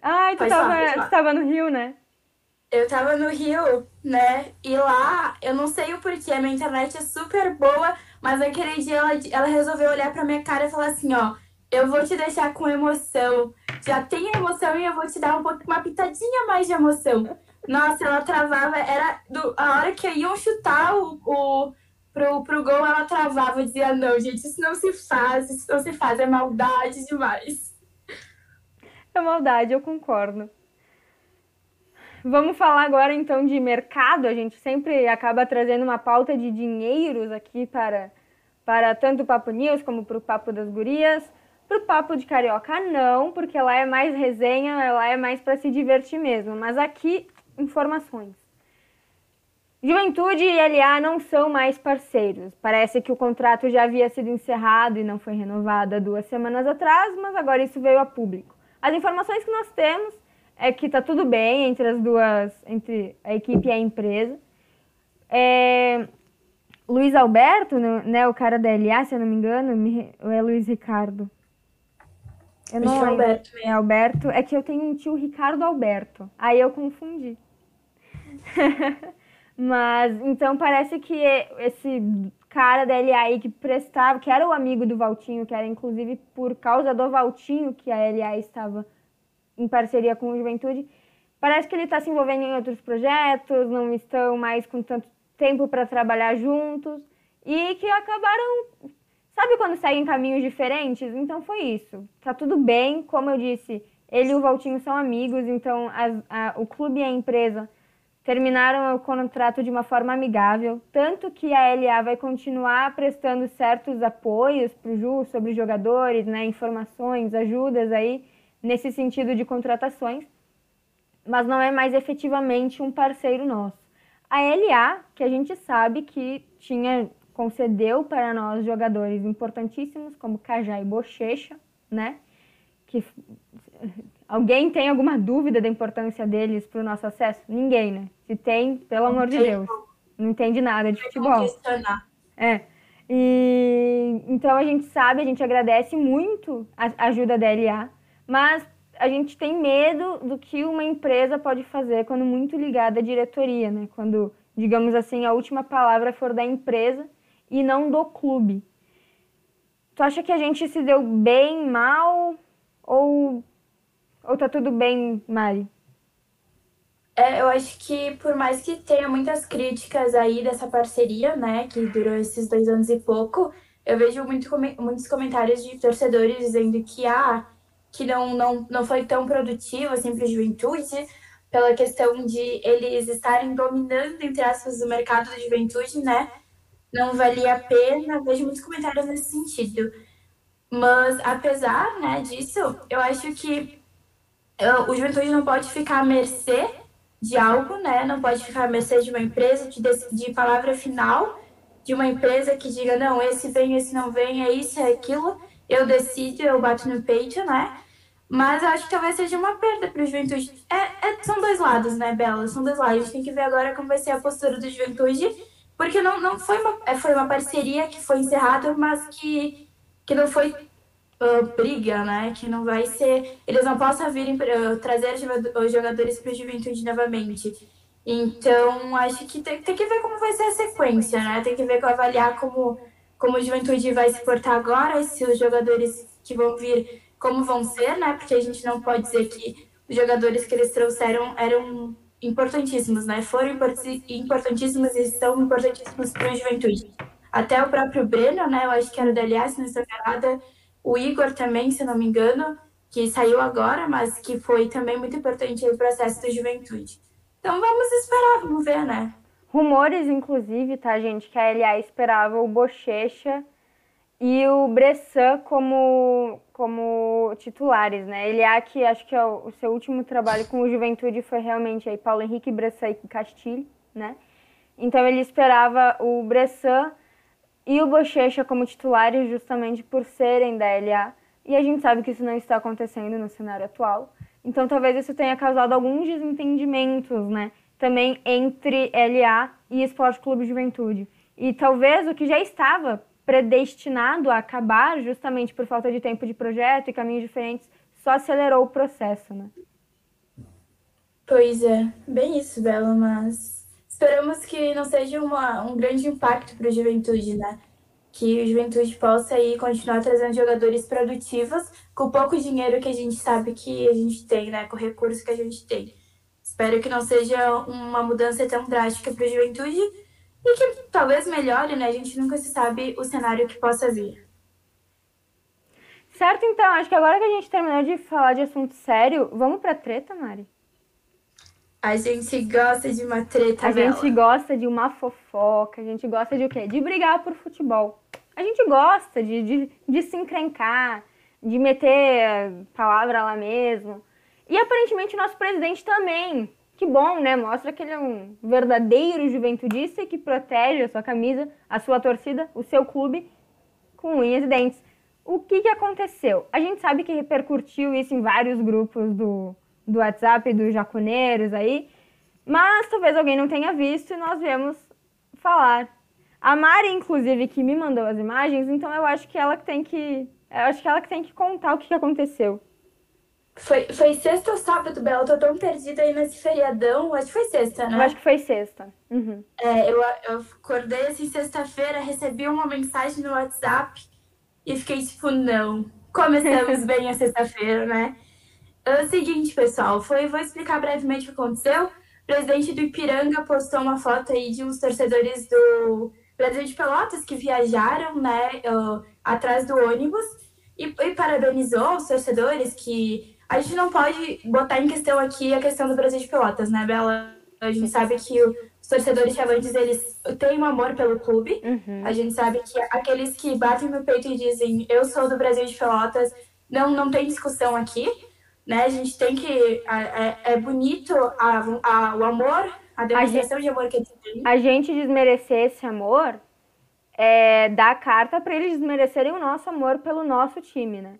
Ai, tu tava, tu tava no Rio, né? eu tava no Rio, né? E lá, eu não sei o porquê, a minha internet é super boa, mas naquele dia ela, ela resolveu olhar pra minha cara e falar assim: ó, eu vou te deixar com emoção. Já tem emoção e eu vou te dar um pouco, uma pitadinha mais de emoção. Nossa, ela travava, era do, a hora que iam chutar o, o, pro, pro gol, ela travava, dizia: não, gente, isso não se faz, isso não se faz, é maldade demais. É maldade, eu concordo. Vamos falar agora então de mercado. A gente sempre acaba trazendo uma pauta de dinheiros aqui para, para tanto o Papo News como para o Papo das Gurias. Para o Papo de Carioca, não, porque lá é mais resenha, lá é mais para se divertir mesmo. Mas aqui, informações. Juventude e LA não são mais parceiros. Parece que o contrato já havia sido encerrado e não foi renovado há duas semanas atrás, mas agora isso veio a público. As informações que nós temos é que tá tudo bem entre as duas, entre a equipe e a empresa. É, Luiz Alberto, né, o cara da LA, se eu não me engano, ou é Luiz Ricardo? Eu não lembro. Alberto. É Alberto. É que eu tenho um tio Ricardo Alberto. Aí eu confundi. Mas, então parece que esse cara da aí que prestava, que era o amigo do Valtinho, que era inclusive por causa do Valtinho que a LA estava em parceria com o Juventude, parece que ele está se envolvendo em outros projetos, não estão mais com tanto tempo para trabalhar juntos e que acabaram, sabe quando seguem caminhos diferentes? Então foi isso. Tá tudo bem, como eu disse, ele e o Valtinho são amigos, então as, a, o clube e a empresa terminaram o contrato de uma forma amigável, tanto que a LA vai continuar prestando certos apoios para o Ju sobre jogadores, né, informações, ajudas aí nesse sentido de contratações, mas não é mais efetivamente um parceiro nosso. A LA, que a gente sabe que tinha concedeu para nós jogadores importantíssimos como Cajá e Bochecha, né? Que alguém tem alguma dúvida da importância deles para o nosso acesso? Ninguém, né? Se tem, pelo amor de Deus, não entende nada de futebol. É. E então a gente sabe, a gente agradece muito a ajuda da LA mas a gente tem medo do que uma empresa pode fazer quando muito ligada à diretoria, né? Quando, digamos assim, a última palavra for da empresa e não do clube. Tu acha que a gente se deu bem, mal ou ou tá tudo bem, Mari? É, eu acho que por mais que tenha muitas críticas aí dessa parceria, né, que durou esses dois anos e pouco, eu vejo muito, muitos comentários de torcedores dizendo que ah, que não, não, não foi tão produtivo assim para a juventude, pela questão de eles estarem dominando, entre aspas, o mercado da juventude, né? Não valia a pena. Vejo muitos comentários nesse sentido. Mas, apesar né, disso, eu acho que o juventude não pode ficar à mercê de algo, né? Não pode ficar à mercê de uma empresa, de, de palavra final, de uma empresa que diga, não, esse vem, esse não vem, é isso, é aquilo eu decido, eu bato no peito, né? Mas eu acho que talvez seja uma perda para o Juventude. É, é, são dois lados, né, Bela? São dois lados. A gente tem que ver agora como vai ser a postura do Juventude, porque não, não foi, uma, é, foi uma parceria que foi encerrada, mas que, que não foi uh, briga, né? Que não vai ser. Eles não possam vir uh, trazer os jogadores para o Juventude novamente. Então, acho que tem, tem que ver como vai ser a sequência, né? Tem que ver, avaliar como como a juventude vai se portar agora, se os jogadores que vão vir, como vão ser, né? Porque a gente não pode dizer que os jogadores que eles trouxeram eram importantíssimos, né? Foram importantíssimos e são importantíssimos para a juventude. Até o próprio Breno, né? Eu acho que era da Aliás, não estou enganada. O Igor também, se não me engano, que saiu agora, mas que foi também muito importante no processo da juventude. Então vamos esperar, vamos ver, né? Rumores, inclusive, tá, gente, que a LA esperava o Bochecha e o Bressan como, como titulares, né? Ele é que acho que é o, o, seu último trabalho com o Juventude foi realmente aí Paulo Henrique Bressan e Castilho, né? Então ele esperava o Bressan e o Bochecha como titulares justamente por serem da LA. E a gente sabe que isso não está acontecendo no cenário atual. Então talvez isso tenha causado alguns desentendimentos, né? Também entre LA e Esporte Clube Juventude. E talvez o que já estava predestinado a acabar, justamente por falta de tempo de projeto e caminhos diferentes, só acelerou o processo, né? Pois é, bem isso, Bela, mas esperamos que não seja uma, um grande impacto para a juventude, né? Que o juventude possa aí continuar trazendo jogadores produtivos com o pouco dinheiro que a gente sabe que a gente tem, né? Com o recurso que a gente tem. Espero que não seja uma mudança tão drástica para a juventude e que talvez melhore, né? A gente nunca se sabe o cenário que possa vir. Certo, então. Acho que agora que a gente terminou de falar de assunto sério, vamos pra treta, Mari? A gente gosta de uma treta, A gente gosta de uma fofoca, a gente gosta de o quê? De brigar por futebol. A gente gosta de, de, de se encrencar, de meter palavra lá mesmo. E aparentemente o nosso presidente também que bom, né? Mostra que ele é um verdadeiro juventudista que protege a sua camisa, a sua torcida, o seu clube com unhas e dentes. O que, que aconteceu? A gente sabe que repercutiu isso em vários grupos do, do WhatsApp dos jaconeiros aí, mas talvez alguém não tenha visto e nós viemos falar. A Mari, inclusive, que me mandou as imagens, então eu acho que ela que tem que. Eu acho que ela que tem que contar o que, que aconteceu. Foi, foi sexta ou sábado, Bela? Eu tô tão perdida aí nesse feriadão. Acho que foi sexta, né? Eu acho que foi sexta. Uhum. É, eu, eu acordei assim sexta-feira, recebi uma mensagem no WhatsApp e fiquei tipo, não. Começamos bem a sexta-feira, né? É o seguinte, pessoal, foi, vou explicar brevemente o que aconteceu. O presidente do Ipiranga postou uma foto aí de uns torcedores do Brasil de Pelotas que viajaram, né, uh, atrás do ônibus e, e parabenizou os torcedores que a gente não pode botar em questão aqui a questão do Brasil de Pelotas, né, Bela? A gente sabe que os torcedores chavantes, eles têm um amor pelo clube. Uhum. A gente sabe que aqueles que batem no peito e dizem eu sou do Brasil de Pelotas, não, não tem discussão aqui. Né? A gente tem que... É, é bonito a, a, o amor, a demonstração a de amor que eles têm. A gente desmerecer esse amor é dar carta para eles desmerecerem o nosso amor pelo nosso time, né?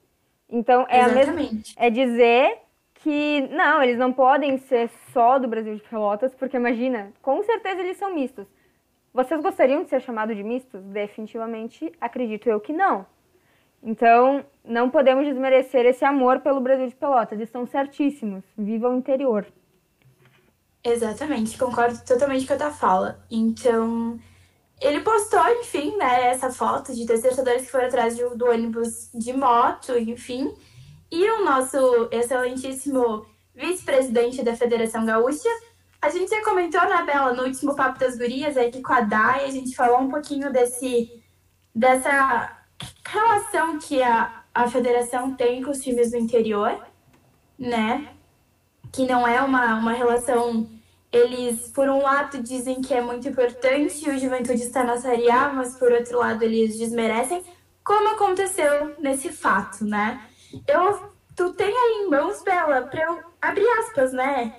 Então, é, Exatamente. é dizer que, não, eles não podem ser só do Brasil de Pelotas, porque imagina, com certeza eles são mistos. Vocês gostariam de ser chamados de mistos? Definitivamente, acredito eu que não. Então, não podemos desmerecer esse amor pelo Brasil de Pelotas. Estão certíssimos. Viva o interior. Exatamente, concordo totalmente com a tua fala. Então, ele postou, enfim, né, essa foto de dois torcedores que foram atrás do, do ônibus de moto, enfim. E o nosso excelentíssimo vice-presidente da Federação Gaúcha, a gente já comentou, né, Bela, no último Papo das Gurias, aqui com a Dai, a gente falou um pouquinho desse, dessa relação que a, a federação tem com os times do interior, né? Que não é uma, uma relação eles, por um lado, dizem que é muito importante o Juventude estar na Série A, mas por outro lado, eles desmerecem, como aconteceu nesse fato, né? Eu, tu tem aí em mãos, Bela, para eu abrir aspas, né?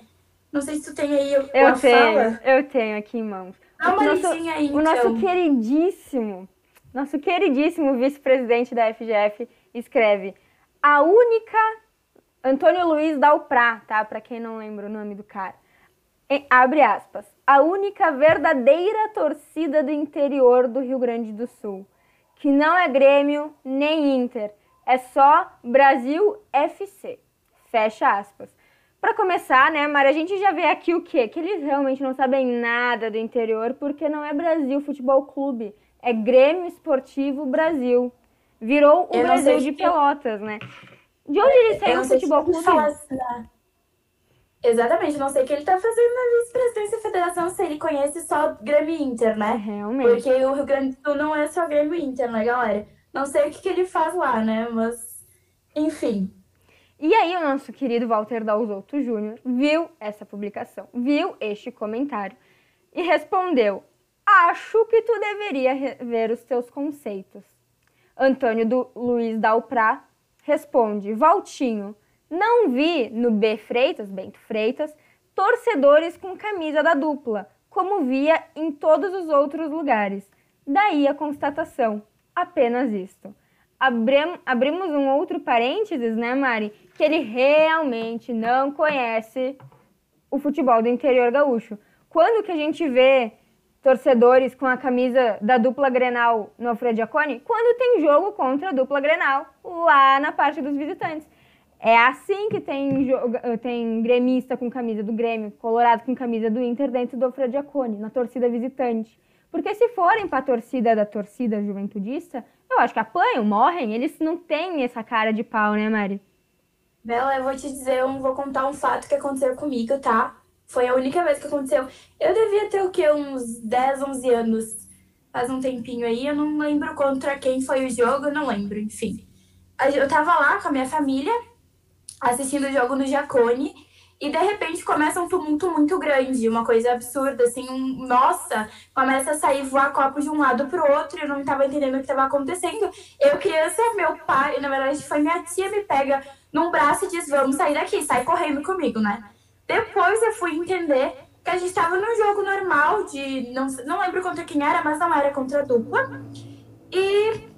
Não sei se tu tem aí eu tenho, fala. Eu tenho aqui em mãos. Dá uma nosso, aí, então. O nosso queridíssimo, nosso queridíssimo vice-presidente da FGF escreve a única Antônio Luiz Dalprá, tá? Para quem não lembra o nome do cara abre aspas, a única verdadeira torcida do interior do Rio Grande do Sul, que não é Grêmio nem Inter, é só Brasil FC. Fecha aspas. Para começar, né, Mara, a gente já vê aqui o quê? Que eles realmente não sabem nada do interior, porque não é Brasil Futebol Clube, é Grêmio Esportivo Brasil. Virou o Brasil de Pelotas, né? De onde eles têm o futebol clube? Exatamente, não sei o que ele tá fazendo na vice-presidência da federação se ele conhece só Grêmio Inter, né? Realmente. Porque o Rio Grande do Sul não é só Grêmio Inter, né, galera? Não sei o que, que ele faz lá, né? Mas, enfim. E aí o nosso querido Walter Dalzotto Júnior viu essa publicação, viu este comentário e respondeu: Acho que tu deveria rever os teus conceitos. Antônio do Luiz Dalprá responde: Valtinho, não vi no B Freitas, Bento Freitas, torcedores com camisa da dupla, como via em todos os outros lugares. Daí a constatação, apenas isto. Abrim, abrimos um outro parênteses, né, Mari? Que ele realmente não conhece o futebol do interior gaúcho. Quando que a gente vê torcedores com a camisa da dupla Grenal no Alfredo Giacone? Quando tem jogo contra a dupla Grenal, lá na parte dos visitantes. É assim que tem, tem gremista com camisa do Grêmio, Colorado com camisa do Inter dentro do Alfredo Giacone, na torcida visitante. Porque se forem para a torcida da torcida juventudista, eu acho que apanham, morrem, eles não têm essa cara de pau, né, Mari? Bela, eu vou te dizer, eu vou contar um fato que aconteceu comigo, tá? Foi a única vez que aconteceu. Eu devia ter o quê? Uns 10, 11 anos. Faz um tempinho aí, eu não lembro contra quem foi o jogo, não lembro, enfim. Eu tava lá com a minha família, assistindo o jogo no Jacone e de repente começa um tumulto muito grande, uma coisa absurda, assim, um, nossa, começa a sair voar copo de um lado pro outro, eu não estava entendendo o que estava acontecendo. Eu, criança, meu pai, na verdade foi minha tia, me pega num braço e diz: Vamos sair daqui, sai correndo comigo, né? Depois eu fui entender que a gente estava num jogo normal de. Não, não lembro contra quem era, mas não era contra a dupla. E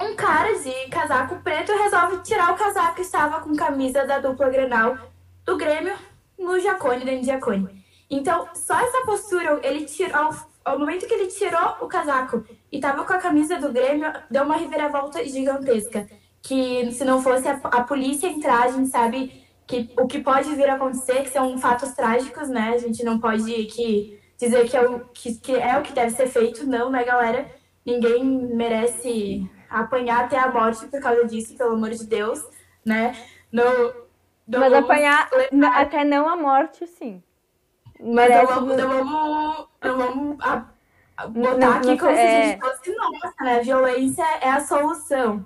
um cara de casaco preto resolve tirar o casaco que estava com camisa da dupla Grenal do Grêmio no Jacone, dentro de Jacone. Então, só essa postura, ele tirou, ao, momento que ele tirou o casaco e estava com a camisa do Grêmio, deu uma reviravolta gigantesca. Que se não fosse a, a polícia entrar, a gente sabe que o que pode vir a acontecer, que são fatos trágicos, né? A gente não pode que, dizer que é, o, que, que é o que deve ser feito, não, né, galera? Ninguém merece apanhar até a morte por causa disso, pelo amor de Deus, né? No, não Mas apanhar levar... até não a morte, sim. Mas não vamos, não vamos, não vamos a, a botar não, aqui como é... se a gente fosse nossa, né? Violência é a solução.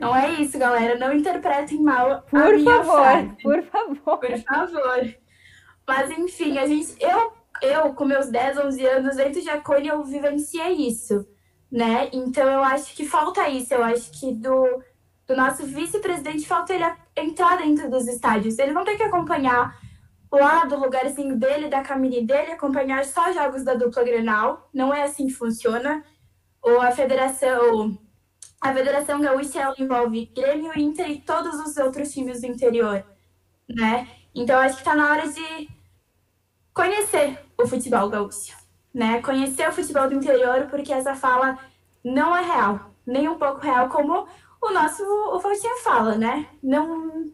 Não é isso, galera. Não interpretem mal por a minha favor, frase. Por favor, por favor. Mas enfim, a gente, eu, eu com meus 10, 11 anos dentro de Acone, eu vivenciei isso né? Então eu acho que falta isso. Eu acho que do, do nosso vice-presidente falta ele entrar dentro dos estádios. Ele não tem que acompanhar lá do lugarzinho dele, da caminha dele, acompanhar só jogos da dupla Grenal. Não é assim que funciona. Ou a federação. A Federação Gaúcha ela envolve Grêmio, Inter e todos os outros times do interior, né? Então acho que está na hora de conhecer o futebol gaúcho né? Conhecer o futebol do interior, porque essa fala não é real, nem um pouco real, como o nosso o Valtinha fala, né? Não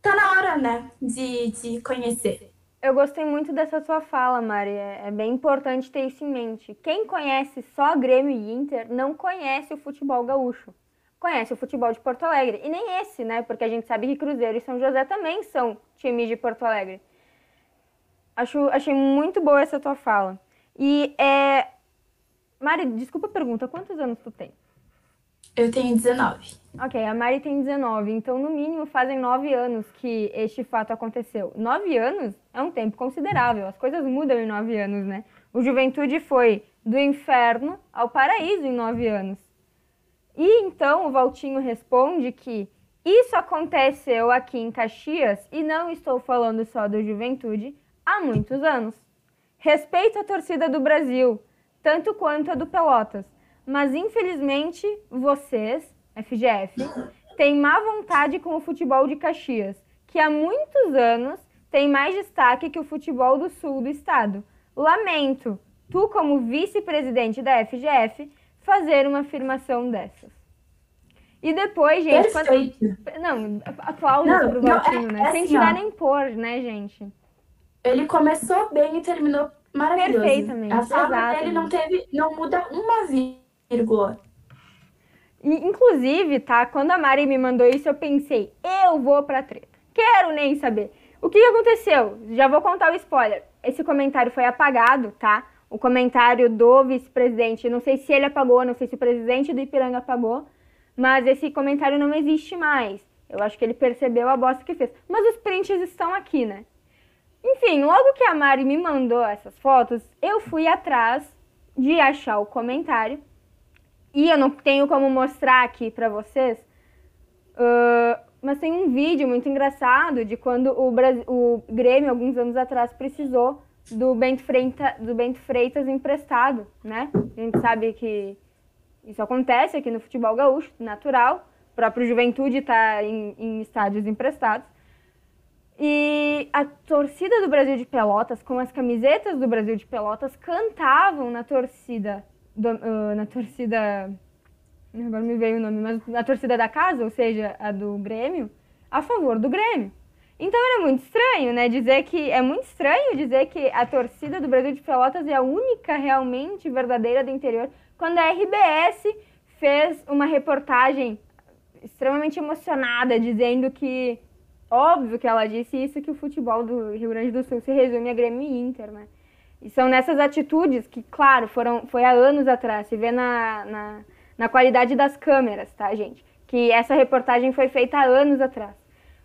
tá na hora, né, de, de conhecer. Eu gostei muito dessa sua fala, Mari. É, é bem importante ter isso em mente. Quem conhece só Grêmio e Inter não conhece o futebol gaúcho. Conhece o futebol de Porto Alegre. E nem esse, né? Porque a gente sabe que Cruzeiro e São José também são times de Porto Alegre. Acho, achei muito boa essa tua fala. E é. Mari, desculpa a pergunta, quantos anos tu tem? Eu tenho 19. Ok, a Mari tem 19, então no mínimo fazem 9 anos que este fato aconteceu. 9 anos é um tempo considerável, as coisas mudam em 9 anos, né? O Juventude foi do inferno ao paraíso em 9 anos. E então o Valtinho responde que isso aconteceu aqui em Caxias, e não estou falando só do Juventude, há muitos anos. Respeito a torcida do Brasil, tanto quanto a do Pelotas, mas infelizmente vocês, FGF, têm má vontade com o futebol de Caxias, que há muitos anos tem mais destaque que o futebol do sul do estado. Lamento, tu como vice-presidente da FGF, fazer uma afirmação dessas. E depois, gente, quando... não, aplausos pro Valtinho, é, né? É Sem assim, tirar nem pôr, né, gente? Ele começou bem e terminou maravilhoso. Perfeitamente. A fala dele não teve, não muda uma vírgula. E, inclusive, tá? Quando a Mari me mandou isso, eu pensei, eu vou pra treta. Quero nem saber. O que aconteceu? Já vou contar o spoiler. Esse comentário foi apagado, tá? O comentário do vice-presidente, não sei se ele apagou, não sei se o presidente do Ipiranga apagou, mas esse comentário não existe mais. Eu acho que ele percebeu a bosta que fez. Mas os prints estão aqui, né? Enfim, logo que a Mari me mandou essas fotos, eu fui atrás de achar o comentário. E eu não tenho como mostrar aqui pra vocês. Uh, mas tem um vídeo muito engraçado de quando o, Brasil, o Grêmio, alguns anos atrás, precisou do Bento, Freita, do Bento Freitas emprestado, né? A gente sabe que isso acontece aqui no futebol gaúcho, natural. O próprio Juventude está em, em estádios emprestados. E a torcida do Brasil de Pelotas, com as camisetas do Brasil de Pelotas, cantavam na torcida, do, uh, na torcida, agora me veio o nome, mas na torcida da casa, ou seja, a do Grêmio, a favor do Grêmio. Então era muito estranho, né? Dizer que é muito estranho dizer que a torcida do Brasil de Pelotas é a única realmente verdadeira do interior, quando a RBS fez uma reportagem extremamente emocionada dizendo que óbvio que ela disse isso que o futebol do Rio Grande do Sul se resume a Grêmio e Inter, né? E são nessas atitudes que, claro, foram foi há anos atrás, se vê na, na, na qualidade das câmeras, tá, gente? Que essa reportagem foi feita há anos atrás.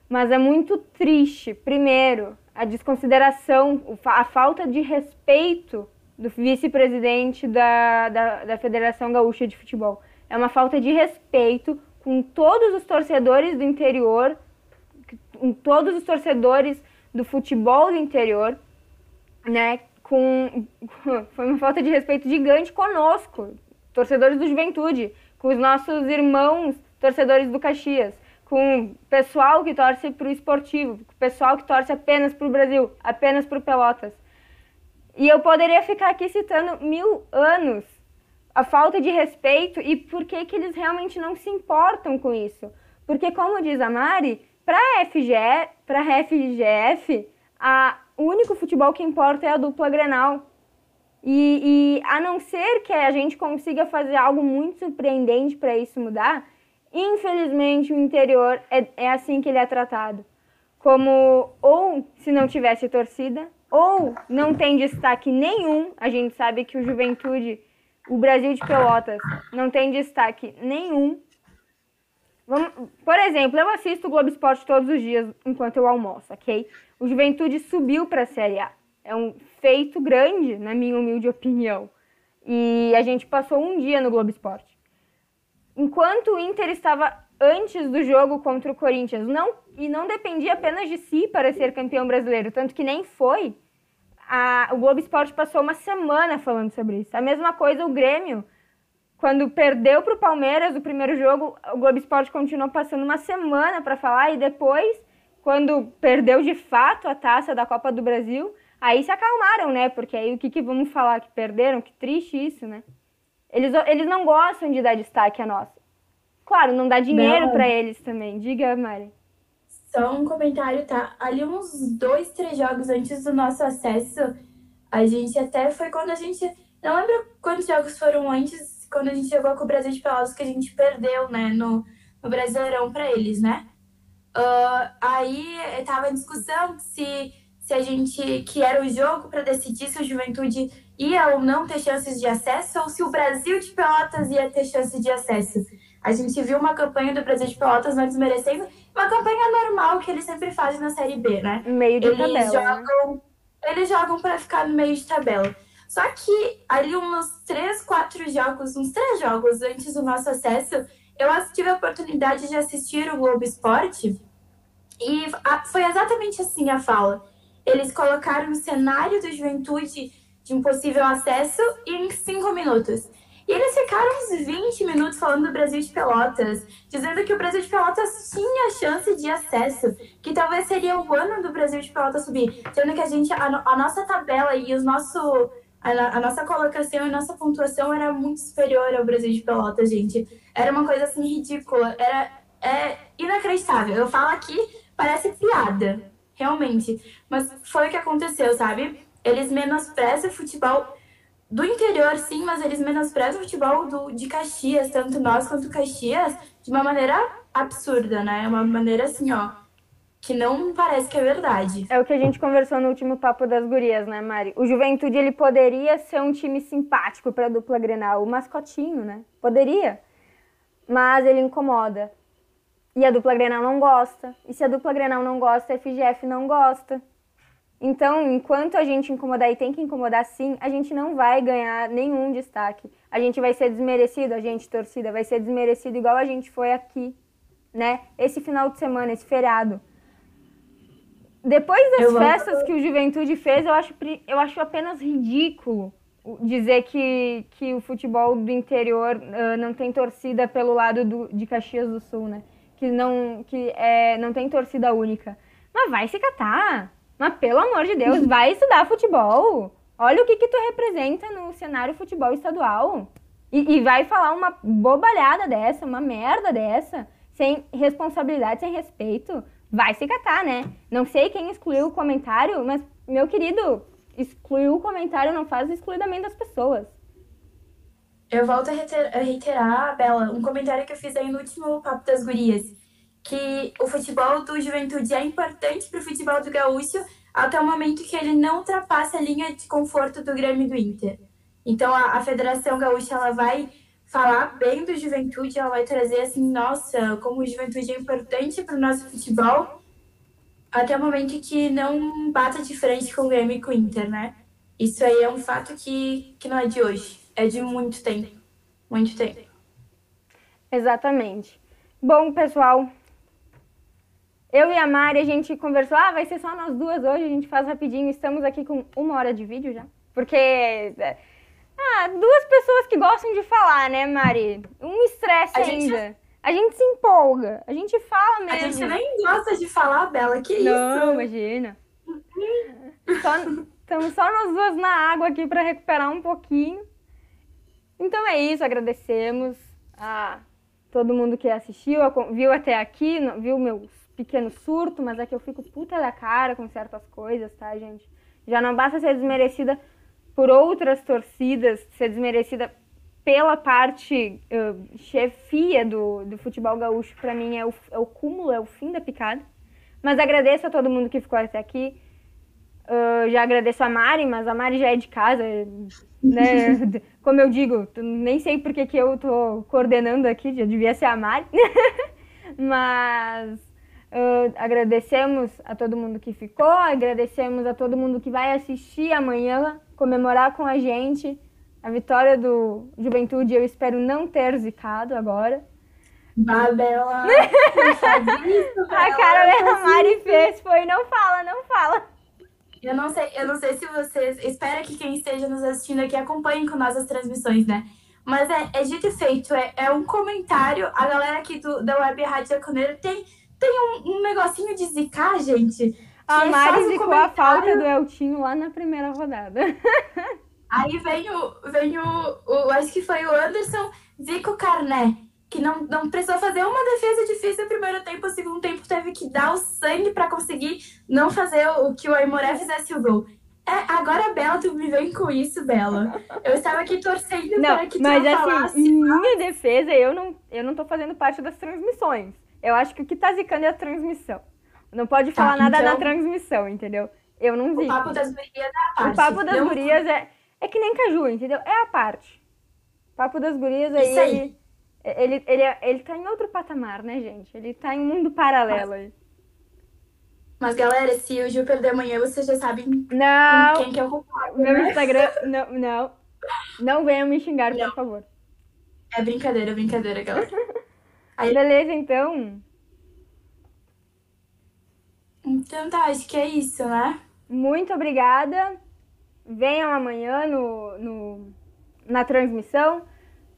Mas é muito triste, primeiro, a desconsideração, a falta de respeito do vice-presidente da, da, da Federação Gaúcha de Futebol. É uma falta de respeito com todos os torcedores do interior, com todos os torcedores do futebol do interior, né? Com, foi uma falta de respeito gigante conosco, torcedores do Juventude, com os nossos irmãos torcedores do Caxias com o pessoal que torce para o esportivo, com o pessoal que torce apenas para o Brasil, apenas para o Pelotas. E eu poderia ficar aqui citando mil anos a falta de respeito e por que, que eles realmente não se importam com isso. Porque, como diz a Mari, para a FGF, a, o único futebol que importa é a dupla Grenal. E, e a não ser que a gente consiga fazer algo muito surpreendente para isso mudar, Infelizmente, o interior é, é assim que ele é tratado. Como ou se não tivesse torcida, ou não tem destaque nenhum. A gente sabe que o Juventude, o Brasil de Pelotas, não tem destaque nenhum. Vamos, por exemplo, eu assisto o Globo Esporte todos os dias enquanto eu almoço, ok? O Juventude subiu para a Série A. É um feito grande, na minha humilde opinião. E a gente passou um dia no Globo Esporte enquanto o Inter estava antes do jogo contra o Corinthians não, e não dependia apenas de si para ser campeão brasileiro, tanto que nem foi, a, o Globo Esporte passou uma semana falando sobre isso. A mesma coisa o Grêmio, quando perdeu para o Palmeiras o primeiro jogo, o Globo Esporte continuou passando uma semana para falar e depois, quando perdeu de fato a taça da Copa do Brasil, aí se acalmaram, né? Porque aí o que, que vamos falar? Que perderam? Que triste isso, né? Eles, eles não gostam de dar destaque a nós. Claro, não dá dinheiro para eles também. Diga, Mari. Só um comentário, tá? Ali uns dois, três jogos antes do nosso acesso, a gente até foi quando a gente. Não lembro quantos jogos foram antes, quando a gente jogou com o Brasil de Pelotas, que a gente perdeu, né, no, no Brasileirão para eles, né? Uh, aí tava em discussão se, se a gente. que era o jogo para decidir se o Juventude ia ou não ter chances de acesso, ou se o Brasil de Pelotas ia ter chance de acesso. A gente viu uma campanha do Brasil de Pelotas não desmerecendo, uma campanha normal que eles sempre fazem na Série B, né? Meio de eles tabela. Né? Jogam, né? Eles jogam para ficar no meio de tabela. Só que ali uns três, quatro jogos, uns três jogos antes do nosso acesso, eu tive a oportunidade de assistir o Globo Esporte e foi exatamente assim a fala. Eles colocaram o cenário do Juventude de um possível acesso em cinco minutos. E eles ficaram uns 20 minutos falando do Brasil de Pelotas, dizendo que o Brasil de Pelotas tinha chance de acesso, que talvez seria o ano do Brasil de Pelotas subir, sendo que a gente, a, a nossa tabela e os nosso, a, a, nossa colocação e nossa pontuação era muito superior ao Brasil de Pelotas, gente. Era uma coisa assim ridícula, era é inacreditável. Eu falo aqui, parece piada, realmente, mas foi o que aconteceu, sabe? eles menosprezam o futebol do interior, sim, mas eles menosprezam o futebol do, de Caxias, tanto nós quanto Caxias, de uma maneira absurda, né? Uma maneira assim, ó. que não parece que é verdade. É o que a gente conversou no último papo das gurias, né, Mari? O Juventude ele poderia ser um time simpático para dupla Grenal, o mascotinho, né? Poderia. Mas ele incomoda. E a dupla Grenal não gosta. E se a dupla Grenal não gosta, a FGF não gosta. Então, enquanto a gente incomodar e tem que incomodar sim, a gente não vai ganhar nenhum destaque. A gente vai ser desmerecido, a gente torcida vai ser desmerecido igual a gente foi aqui, né? Esse final de semana, esse feriado. Depois das eu festas vou... que o Juventude fez, eu acho, eu acho apenas ridículo dizer que, que o futebol do interior uh, não tem torcida pelo lado do, de Caxias do Sul, né? Que não, que é, não tem torcida única. Mas vai se catar. Mas pelo amor de Deus, vai estudar futebol. Olha o que, que tu representa no cenário futebol estadual. E, e vai falar uma bobalhada dessa, uma merda dessa, sem responsabilidade, sem respeito vai se catar, né? Não sei quem excluiu o comentário, mas, meu querido, excluiu o comentário não faz o excluidamento das pessoas. Eu volto a reiterar, Bela, um comentário que eu fiz aí no último Papo das Gurias, que o futebol do Juventude é importante para o futebol do Gaúcho até o momento que ele não ultrapassa a linha de conforto do Grêmio e do Inter. Então, a, a Federação Gaúcha, ela vai falar bem do Juventude, ela vai trazer assim, nossa, como o Juventude é importante para o nosso futebol, até o momento que não bata de frente com o Grêmio e com o Inter, né? Isso aí é um fato que, que não é de hoje, é de muito tempo, muito tempo. Exatamente. Bom, pessoal, eu e a Mari, a gente conversou, ah, vai ser só nós duas hoje, a gente faz rapidinho, estamos aqui com uma hora de vídeo já, porque é, ah, duas pessoas que gostam de falar, né, Mari? Um estresse ainda. Gente... A gente se empolga, a gente fala mesmo. A gente nem gosta de falar, Bela, que Não, isso? imagina. Estamos só nós duas na água aqui para recuperar um pouquinho. Então é isso, agradecemos a todo mundo que assistiu, viu até aqui, viu meu pequeno surto, mas é que eu fico puta da cara com certas coisas, tá, gente? Já não basta ser desmerecida por outras torcidas, ser desmerecida pela parte uh, chefia do, do futebol gaúcho, para mim é o, é o cúmulo, é o fim da picada. Mas agradeço a todo mundo que ficou até aqui. Uh, já agradeço a Mari, mas a Mari já é de casa, né? Como eu digo, nem sei porque que eu tô coordenando aqui, já devia ser a Mari. mas Uh, agradecemos a todo mundo que ficou, agradecemos a todo mundo que vai assistir amanhã, comemorar com a gente a vitória do Juventude. Eu espero não ter zicado agora. Babela! a cara da Mari fez foi: não fala, não fala. Eu não sei, eu não sei se vocês. Espero que quem esteja nos assistindo aqui acompanhe com nós as transmissões, né? Mas é, é dito e feito, é, é um comentário. A galera aqui do, da Web Rádio Jaconeiro tem tem um, um negocinho de zicar, gente. A é Mari um zicou a falta do Eltinho lá na primeira rodada. Aí vem o, vem o, o, acho que foi o Anderson Zico Carné, que não, não precisou fazer uma defesa difícil no primeiro tempo, o segundo tempo teve que dar o sangue para conseguir não fazer o, que o Aimoré fizesse o gol. É, agora, Bela, tu me vem com isso, Bela. Eu estava aqui torcendo não, para que tu mas, não assim, falasse. Em minha defesa, eu não, eu não tô fazendo parte das transmissões. Eu acho que o que tá zicando é a transmissão. Não pode tá, falar nada então... na transmissão, entendeu? Eu não zico. O papo das gurias é a parte. O papo das não... gurias é, é que nem caju, entendeu? É a parte. O papo das gurias aí, Isso aí. Ele, ele, ele, ele tá em outro patamar, né, gente? Ele tá em um mundo paralelo aí. Mas, galera, se o Gil perder amanhã, vocês já sabem não, quem que é o culpado. Meu né? Instagram, não, não. Não venham me xingar, não. por favor. É brincadeira, brincadeira, galera. Aí... Beleza, então. Então tá, acho que é isso, né? Muito obrigada. Venham amanhã no, no, na transmissão.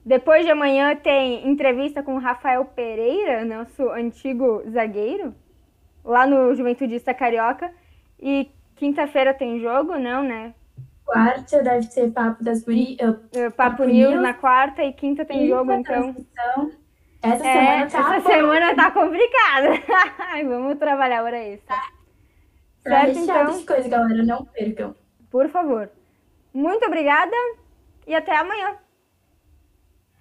Depois de amanhã tem entrevista com o Rafael Pereira, nosso antigo zagueiro, lá no Juventudista Carioca. E quinta-feira tem jogo, não, né? Quarta deve ser Papo das Gurias. Papo, Papo News, News na quarta e quinta tem quinta jogo, então. Essa é, semana tá Essa semana tá complicada. Vamos trabalhar hora extra. Tá. Certo, então. de coisa, galera. Não percam. Por favor. Muito obrigada e até amanhã.